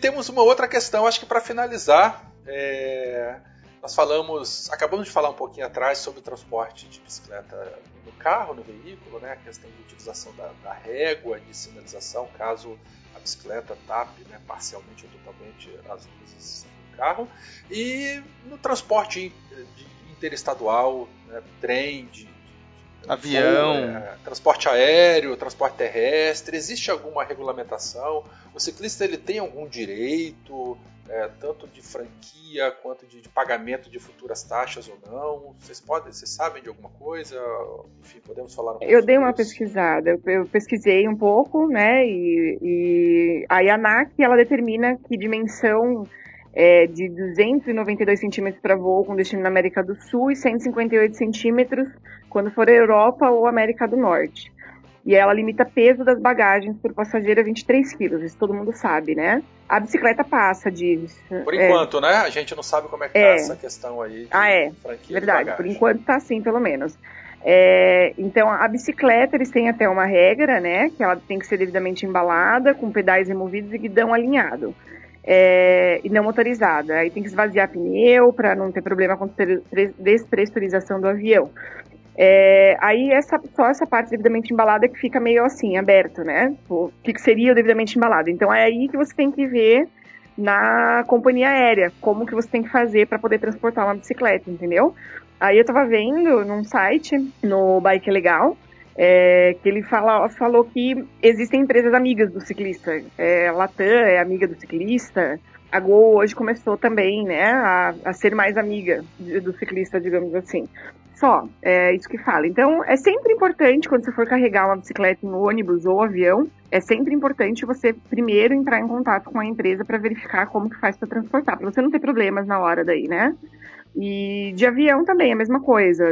Speaker 2: Temos uma outra questão, acho que para finalizar, é... nós falamos, acabamos de falar um pouquinho atrás sobre o transporte de bicicleta no carro, no veículo, né? a questão de utilização da, da régua de sinalização, caso a bicicleta tape né, parcialmente ou totalmente as luzes do carro. E no transporte interestadual, né, trem, de,
Speaker 3: avião,
Speaker 2: é, transporte aéreo, transporte terrestre, existe alguma regulamentação? O ciclista ele tem algum direito, é, tanto de franquia quanto de, de, pagamento de futuras taxas ou não? Vocês podem, vocês sabem de alguma coisa? Enfim, podemos falar um pouco
Speaker 5: Eu dei uma isso. pesquisada, eu, eu, pesquisei um pouco, né? E, e a ANAC ela determina que dimensão é, de 292 centímetros para voo com destino na América do Sul e 158 centímetros quando for Europa ou América do Norte. E ela limita peso das bagagens por passageiro a 23 quilos, isso todo mundo sabe, né? A bicicleta passa disso.
Speaker 2: Por enquanto, é, né? A gente não sabe como é que tá é, essa questão aí.
Speaker 5: ah, é. Verdade, por enquanto tá assim, pelo menos. É, então, a bicicleta, eles têm até uma regra, né? Que ela tem que ser devidamente embalada, com pedais removidos e guidão alinhado é, e não motorizada. Aí tem que esvaziar pneu para não ter problema com despressurização do avião. É, aí essa, só essa parte devidamente embalada que fica meio assim, aberto, né? O que, seria o devidamente embalado? Então é aí que você tem que ver na companhia aérea como que você tem que fazer para poder transportar uma bicicleta, entendeu? Aí eu tava vendo num site, no Bike Legal, é, que ele fala, falou que existem empresas amigas do ciclista. É, Latam é amiga do ciclista. A Gol hoje começou também, né, a, a ser mais amiga do ciclista, digamos assim. Só, é isso que fala. Então, é sempre importante, quando você for carregar uma bicicleta no ônibus ou avião, é sempre importante você primeiro entrar em contato com a empresa para verificar como que faz para transportar, para você não ter problemas na hora daí, né? E de avião também, a mesma coisa.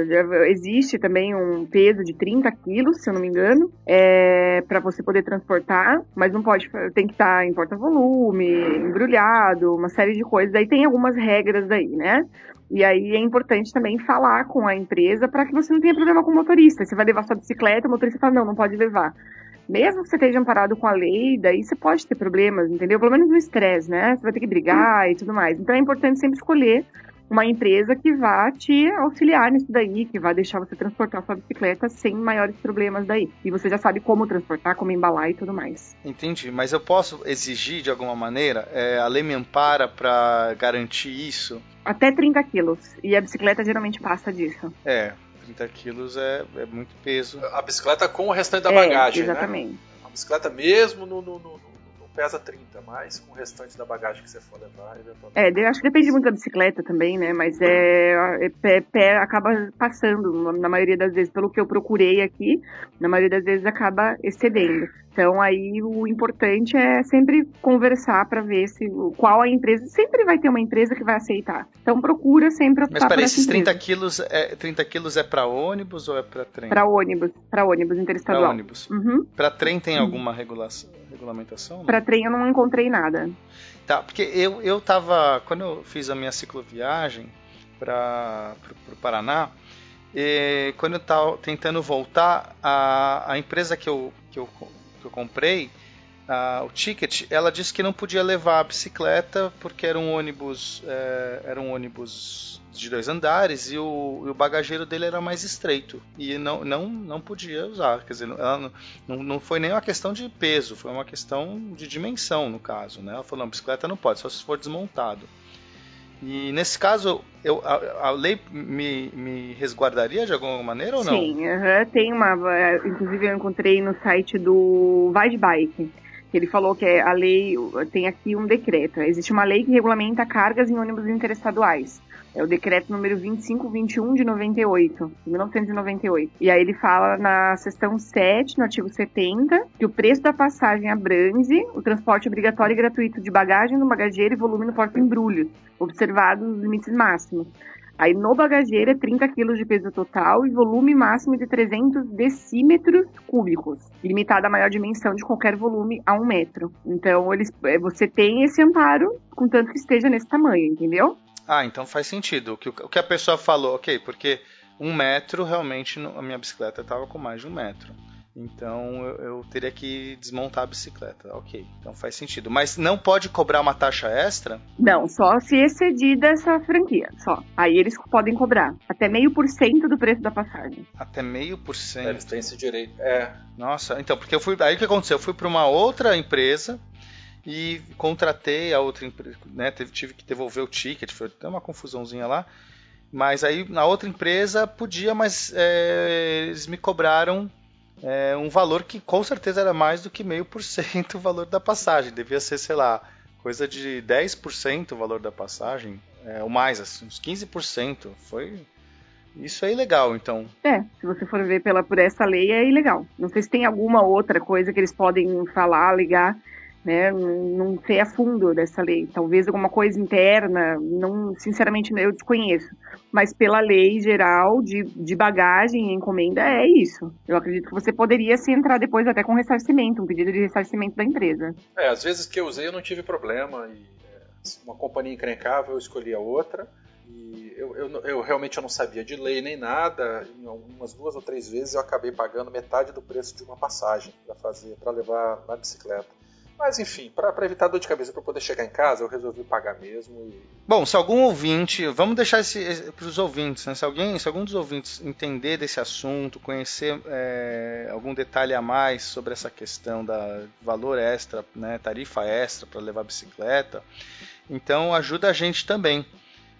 Speaker 5: Existe também um peso de 30 quilos, se eu não me engano, é, para você poder transportar, mas não pode, tem que estar em porta-volume, embrulhado, uma série de coisas. Aí tem algumas regras aí, né? E aí é importante também falar com a empresa para que você não tenha problema com o motorista. Você vai levar sua bicicleta, o motorista fala, não, não pode levar mesmo que você esteja amparado com a lei, daí você pode ter problemas, entendeu? Pelo menos no estresse, né? Você vai ter que brigar e tudo mais. Então é importante sempre escolher uma empresa que vá te auxiliar nisso daí, que vai deixar você transportar sua bicicleta sem maiores problemas daí. E você já sabe como transportar, como embalar e tudo mais.
Speaker 3: Entendi, mas eu posso exigir de alguma maneira? É, a lei me ampara para garantir isso?
Speaker 5: Até 30 quilos. E a bicicleta geralmente passa disso.
Speaker 3: É, 30 quilos é, é muito peso.
Speaker 2: A bicicleta com o restante da é, bagagem,
Speaker 5: né? exatamente.
Speaker 2: né? A bicicleta mesmo no, no, no pesa 30, mas com o restante da bagagem que você for levar,
Speaker 5: É, eu acho que depende muito da bicicleta também, né? Mas é, é pé, pé acaba passando, na maioria das vezes, pelo que eu procurei aqui, na maioria das vezes acaba excedendo. Então aí o importante é sempre conversar para ver se qual a empresa. Sempre vai ter uma empresa que vai aceitar. Então procura sempre optar
Speaker 3: Mas peraí, esses
Speaker 5: empresa.
Speaker 3: 30 quilos é, 30 quilos é para ônibus ou é para trem?
Speaker 5: Para ônibus, para ônibus interestadual.
Speaker 3: Para ônibus.
Speaker 5: Uhum.
Speaker 3: Para trem tem alguma regulação, regulamentação?
Speaker 5: Para trem eu não encontrei nada.
Speaker 3: Tá, porque eu, eu tava. Quando eu fiz a minha cicloviagem para o Paraná, e quando eu estava tentando voltar, a, a empresa que eu, que eu, que eu comprei, a, o ticket, ela disse que não podia levar a bicicleta porque era um ônibus, é, era um ônibus de dois andares e o, e o, bagageiro dele era mais estreito e não, não, não podia usar. Quer dizer, ela não, não foi nem uma questão de peso, foi uma questão de dimensão no caso. Né? Ela falou: não, bicicleta não pode, só se for desmontado. E nesse caso, eu, a, a lei me, me, resguardaria de alguma maneira ou não?
Speaker 5: Sim, uh -huh, tem uma. Inclusive, eu encontrei no site do Vai Bike. Ele falou que a lei tem aqui um decreto. Existe uma lei que regulamenta cargas em ônibus interestaduais. É o decreto número 2521 de 98, de 1998. E aí ele fala na seção 7, no artigo 70, que o preço da passagem abrange o transporte obrigatório e gratuito de bagagem no bagageiro e volume no porta-embrulhos, observados os limites máximos. Aí no bagageiro é 30 kg de peso total e volume máximo de 300 decímetros cúbicos, limitado à maior dimensão de qualquer volume a um metro. Então eles, você tem esse amparo, contanto que esteja nesse tamanho, entendeu?
Speaker 3: Ah, então faz sentido. O que a pessoa falou, ok, porque um metro realmente a minha bicicleta estava com mais de um metro. Então eu, eu, teria que desmontar a bicicleta. Ok, então faz sentido. Mas não pode cobrar uma taxa extra?
Speaker 5: Não, só se excedida essa franquia, só. Aí eles podem cobrar até meio por cento do preço da passagem.
Speaker 3: Até meio por cento?
Speaker 2: Eles têm esse direito. É.
Speaker 3: Nossa, então, porque eu fui. Aí o que aconteceu? Eu fui para uma outra empresa e contratei a outra empresa, né? Tive que devolver o ticket, foi até uma confusãozinha lá. Mas aí na outra empresa podia, mas é, eles me cobraram é, um valor que com certeza era mais do que meio por cento o valor da passagem. Devia ser, sei lá, coisa de 10% o valor da passagem, é, ou mais, assim, uns 15%. Foi. Isso é ilegal, então.
Speaker 5: É, se você for ver pela, por essa lei, é ilegal. Não sei se tem alguma outra coisa que eles podem falar, ligar né? Não sei a fundo dessa lei. Talvez alguma coisa interna, não, sinceramente eu desconheço. Mas pela lei geral de, de bagagem e encomenda é isso. Eu acredito que você poderia se entrar depois até com ressarcimento, um pedido de ressarcimento da empresa.
Speaker 2: É, às vezes que eu usei eu não tive problema. E, é, uma companhia encrencava, eu escolhi a outra. E eu, eu, eu, realmente eu não sabia de lei nem nada. Em algumas duas ou três vezes eu acabei pagando metade do preço de uma passagem para fazer, para levar na bicicleta. Mas enfim, para evitar dor de cabeça para poder chegar em casa, eu resolvi pagar mesmo. E...
Speaker 3: Bom, se algum ouvinte, vamos deixar para os ouvintes, né? Se alguém, se algum dos ouvintes entender desse assunto, conhecer é, algum detalhe a mais sobre essa questão da valor extra, né, tarifa extra para levar bicicleta, então ajuda a gente também,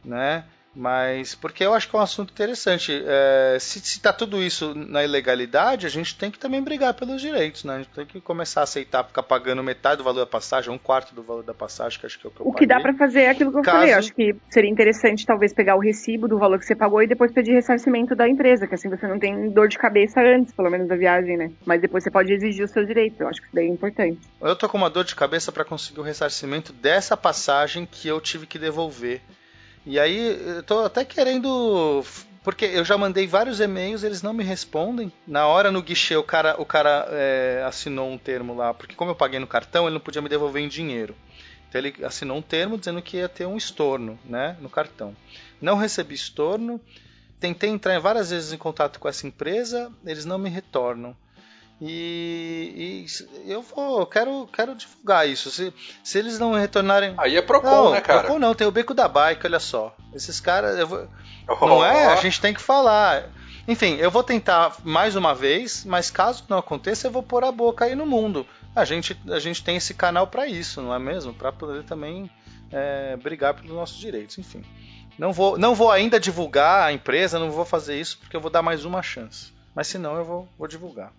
Speaker 3: né? Mas porque eu acho que é um assunto interessante. É, se está tudo isso na ilegalidade, a gente tem que também brigar pelos direitos, né? A gente tem que começar a aceitar ficar pagando metade do valor da passagem, um quarto do valor da passagem, que acho que é o que eu
Speaker 5: O que dá para fazer é aquilo que eu
Speaker 3: Caso...
Speaker 5: falei. Eu acho que seria interessante talvez pegar o recibo do valor que você pagou e depois pedir ressarcimento da empresa, que assim você não tem dor de cabeça antes, pelo menos da viagem, né? Mas depois você pode exigir os seus direitos. Eu acho que isso daí é importante.
Speaker 3: Eu tô com uma dor de cabeça para conseguir o ressarcimento dessa passagem que eu tive que devolver. E aí, eu tô até querendo. Porque eu já mandei vários e-mails, eles não me respondem. Na hora no guichê, o cara, o cara é, assinou um termo lá, porque como eu paguei no cartão, ele não podia me devolver em dinheiro. Então ele assinou um termo dizendo que ia ter um estorno né, no cartão. Não recebi estorno. Tentei entrar várias vezes em contato com essa empresa, eles não me retornam. E, e, eu vou, quero, quero divulgar isso. Se, se eles não retornarem.
Speaker 2: Aí é Procon,
Speaker 3: não,
Speaker 2: né, cara?
Speaker 3: Procon não, tem o Beco da Bike, olha só. Esses caras. Vou... Oh. Não é? A gente tem que falar. Enfim, eu vou tentar mais uma vez, mas caso não aconteça, eu vou pôr a boca aí no mundo. A gente, a gente tem esse canal para isso, não é mesmo? Para poder também é, brigar pelos nossos direitos. Enfim. Não vou, não vou ainda divulgar a empresa, não vou fazer isso porque eu vou dar mais uma chance. Mas se não, eu vou, vou divulgar.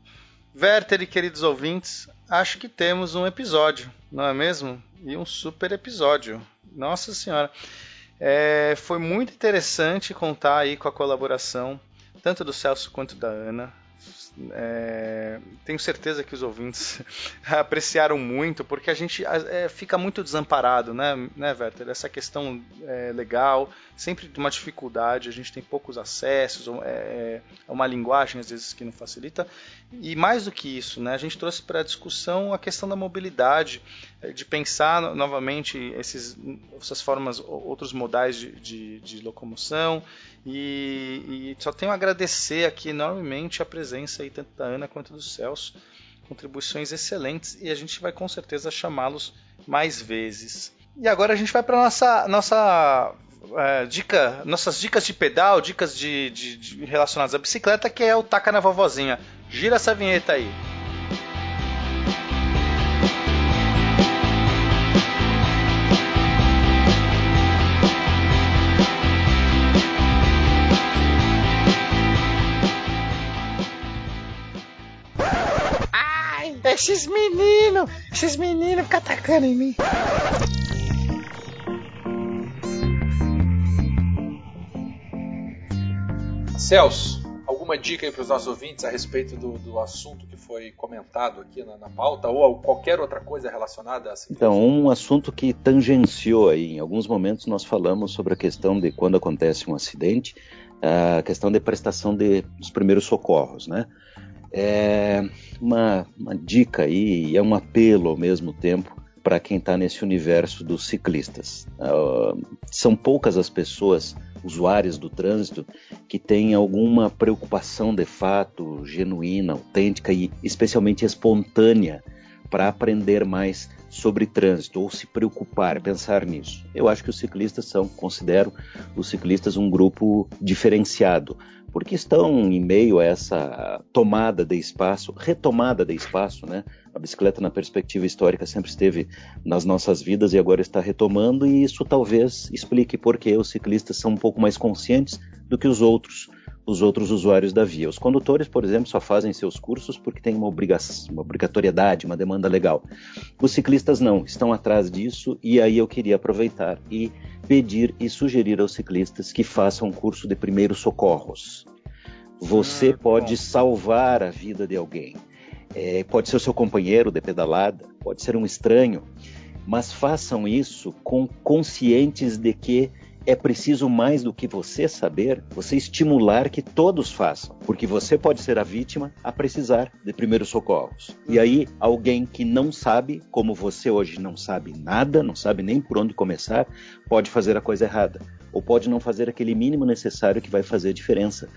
Speaker 3: Werther e queridos ouvintes, acho que temos um episódio, não é mesmo? E um super episódio. Nossa Senhora. É, foi muito interessante contar aí com a colaboração tanto do Celso quanto da Ana. É, tenho certeza que os ouvintes apreciaram muito, porque a gente é, fica muito desamparado, né, né Werther? Essa questão é, legal, sempre de uma dificuldade, a gente tem poucos acessos, é, é uma linguagem às vezes que não facilita, e mais do que isso, né, a gente trouxe para a discussão a questão da mobilidade, é, de pensar novamente esses, essas formas, outros modais de, de, de locomoção, e, e, só tenho a agradecer aqui enormemente a presença aí tanto da Ana quanto do Celso, contribuições excelentes e a gente vai com certeza chamá-los mais vezes. E agora a gente vai para nossa nossa é, dica, nossas dicas de pedal, dicas de, de, de relacionadas à bicicleta, que é o taca na vovozinha. Gira essa vinheta aí. Esses meninos, esses meninos ficam atacando em mim.
Speaker 2: Celso, alguma dica aí para os nossos ouvintes a respeito do, do assunto que foi comentado aqui na, na, pauta ou qualquer outra coisa relacionada a
Speaker 4: Então, um assunto que tangenciou aí, em alguns momentos nós falamos sobre a questão de quando acontece um acidente, a questão de prestação de, dos primeiros socorros, né? É uma, uma dica aí, e é um apelo ao mesmo tempo para quem está nesse universo dos ciclistas. Uh, são poucas as pessoas, usuários do trânsito, que têm alguma preocupação de fato, genuína, autêntica e especialmente espontânea para aprender mais sobre trânsito ou se preocupar, pensar nisso. Eu acho que os ciclistas são, considero os ciclistas um grupo diferenciado, porque estão em meio a essa tomada de espaço, retomada de espaço, né? A bicicleta, na perspectiva histórica, sempre esteve nas nossas vidas e agora está retomando, e isso talvez explique por que os ciclistas são um pouco mais conscientes do que os outros os outros usuários da via. Os condutores, por exemplo, só fazem seus cursos porque tem uma, obrigação, uma obrigatoriedade, uma demanda legal. Os ciclistas não, estão atrás disso e aí eu queria aproveitar e pedir e sugerir aos ciclistas que façam um curso de primeiros socorros. Você hum, pode bom. salvar a vida de alguém. É, pode ser o seu companheiro de pedalada, pode ser um estranho, mas façam isso com conscientes de que é preciso mais do que você saber, você estimular que todos façam, porque você pode ser a vítima a precisar de primeiros socorros. E aí, alguém que não sabe, como você hoje não sabe nada, não sabe nem por onde começar, pode fazer a coisa errada ou pode não fazer aquele mínimo necessário que vai fazer a diferença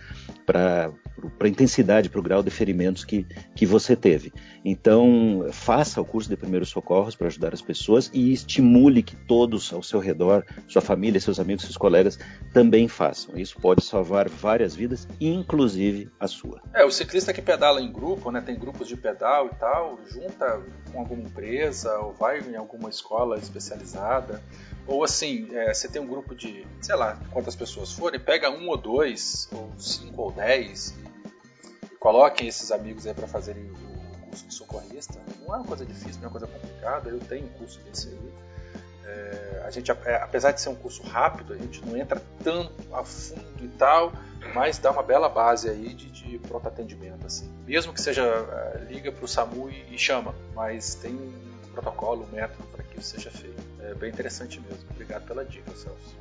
Speaker 4: para a intensidade, para o grau de ferimentos que, que você teve. Então, faça o curso de primeiros socorros para ajudar as pessoas e estimule que todos ao seu redor, sua família, seus amigos, seus colegas, também façam. Isso pode salvar várias vidas, inclusive a sua.
Speaker 2: É, o ciclista que pedala em grupo, né, tem grupos de pedal e tal, junta com alguma empresa ou vai em alguma escola especializada ou assim, é, você tem um grupo de, sei lá, quantas pessoas forem, pega um ou dois, ou cinco ou dez, e, e coloquem esses amigos aí para fazerem o curso de socorrista. Não é uma coisa difícil, não é uma coisa complicada. Eu tenho um curso desse aí. É, a gente, é, apesar de ser um curso rápido, a gente não entra tanto a fundo e tal, mas dá uma bela base aí de, de pronto atendimento. Assim. Mesmo que seja, é, liga para o SAMU e, e chama, mas tem um protocolo, um método para que isso seja feito. É bem interessante mesmo. Obrigado pela dica, Celso.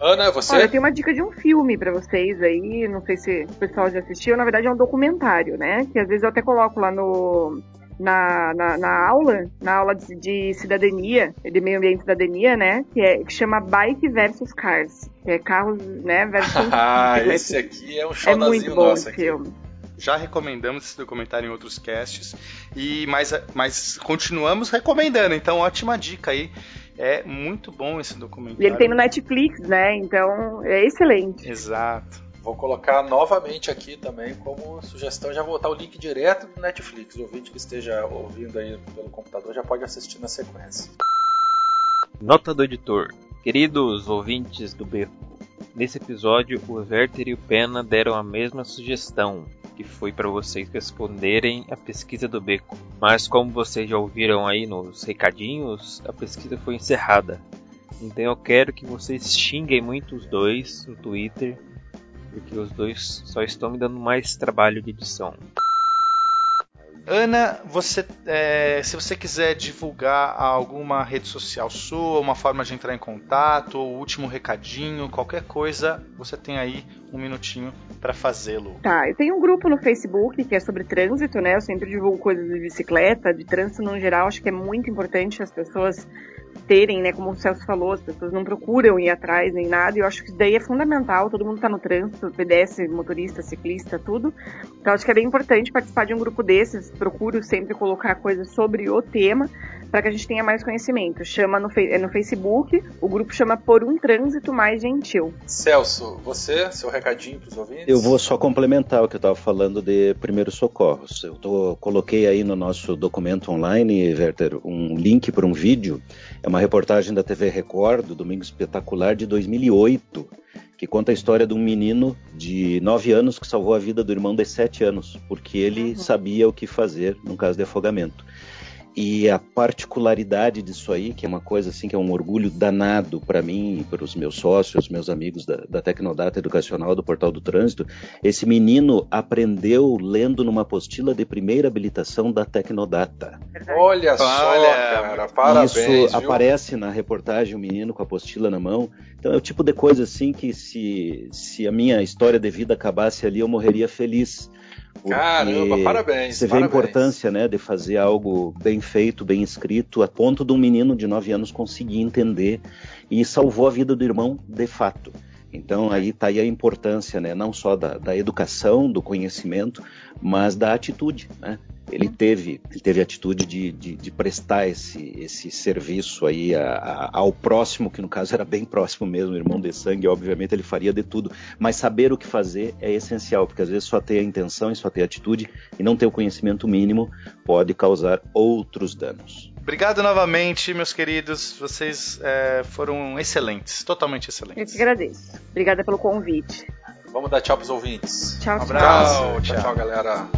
Speaker 2: Ana, você?
Speaker 5: Olha, eu tenho uma dica de um filme para vocês aí, não sei se o pessoal já assistiu, na verdade é um documentário, né? Que às vezes eu até coloco lá no, na, na, na, aula, na aula de, de, cidadania, de meio ambiente e cidadania, né? Que, é, que chama Bike versus Cars. Que é carros, né, versus...
Speaker 2: ah, esse aqui é um
Speaker 5: É muito bom esse
Speaker 2: aqui.
Speaker 5: filme
Speaker 3: já recomendamos esse documentário em outros casts e mas, mas continuamos recomendando. Então, ótima dica aí. É muito bom esse documentário.
Speaker 5: E ele tem no Netflix, né? Então, é excelente.
Speaker 3: Exato.
Speaker 2: Vou colocar novamente aqui também como sugestão, já vou botar o link direto do Netflix. O ouvinte que esteja ouvindo aí pelo computador já pode assistir na sequência.
Speaker 7: Nota do editor. Queridos ouvintes do Beco, nesse episódio o Werther e o Pena deram a mesma sugestão, que foi para vocês responderem a pesquisa do Beco. Mas como vocês já ouviram aí nos recadinhos, a pesquisa foi encerrada. Então eu quero que vocês xinguem muito os dois no Twitter porque os dois só estão me dando mais trabalho de edição.
Speaker 3: Ana, você, é, se você quiser divulgar alguma rede social sua, uma forma de entrar em contato, ou último recadinho, qualquer coisa, você tem aí um minutinho para fazê-lo.
Speaker 5: Tá, eu tenho um grupo no Facebook que é sobre trânsito, né? Eu sempre divulgo coisas de bicicleta, de trânsito no geral. Acho que é muito importante as pessoas terem, né, como o Celso falou, as pessoas não procuram ir atrás nem nada, e eu acho que isso daí é fundamental, todo mundo está no trânsito, pedestre, motorista, ciclista, tudo. Então acho que é bem importante participar de um grupo desses, procuro sempre colocar coisas sobre o tema, para que a gente tenha mais conhecimento. Chama no, é no Facebook, o grupo chama Por um Trânsito Mais Gentil.
Speaker 2: Celso, você, seu recadinho para os ouvintes?
Speaker 4: Eu vou só complementar o que eu estava falando de primeiros socorros. Eu tô, coloquei aí no nosso documento online, Werther, um link para um vídeo. É uma reportagem da TV Record, do Domingo Espetacular de 2008 que conta a história de um menino de 9 anos que salvou a vida do irmão de 7 anos, porque ele uhum. sabia o que fazer num caso de afogamento. E a particularidade disso aí, que é uma coisa assim que é um orgulho danado para mim e para os meus sócios, meus amigos da, da Tecnodata Educacional do Portal do Trânsito, esse menino aprendeu lendo numa apostila de primeira habilitação da Tecnodata.
Speaker 2: Olha só, Olha, cara, parabéns. Isso
Speaker 4: viu? aparece na reportagem, o menino com a apostila na mão. Então é o tipo de coisa assim que se, se a minha história de vida acabasse ali, eu morreria feliz
Speaker 2: Caramba, parabéns.
Speaker 4: Você
Speaker 2: vê
Speaker 4: parabéns. a importância né, de fazer algo bem feito, bem escrito, a ponto de um menino de 9 anos conseguir entender e salvou a vida do irmão de fato. Então aí está aí a importância, né, não só da, da, educação, do conhecimento, mas da atitude. Né? Ele teve, ele teve a atitude de, de, de prestar esse, esse serviço aí a, a, ao próximo, que no caso era bem próximo mesmo, irmão de sangue, obviamente ele faria de tudo. Mas saber o que fazer é essencial, porque às vezes só ter a intenção e só ter a atitude e não ter o conhecimento mínimo pode causar outros danos.
Speaker 3: Obrigado novamente, meus queridos. Vocês é, foram excelentes, totalmente excelentes.
Speaker 5: Eu te agradeço. Obrigada pelo convite.
Speaker 2: Vamos dar tchau pros ouvintes.
Speaker 5: Tchau,
Speaker 2: um abraço. tchau, tchau, tchau galera.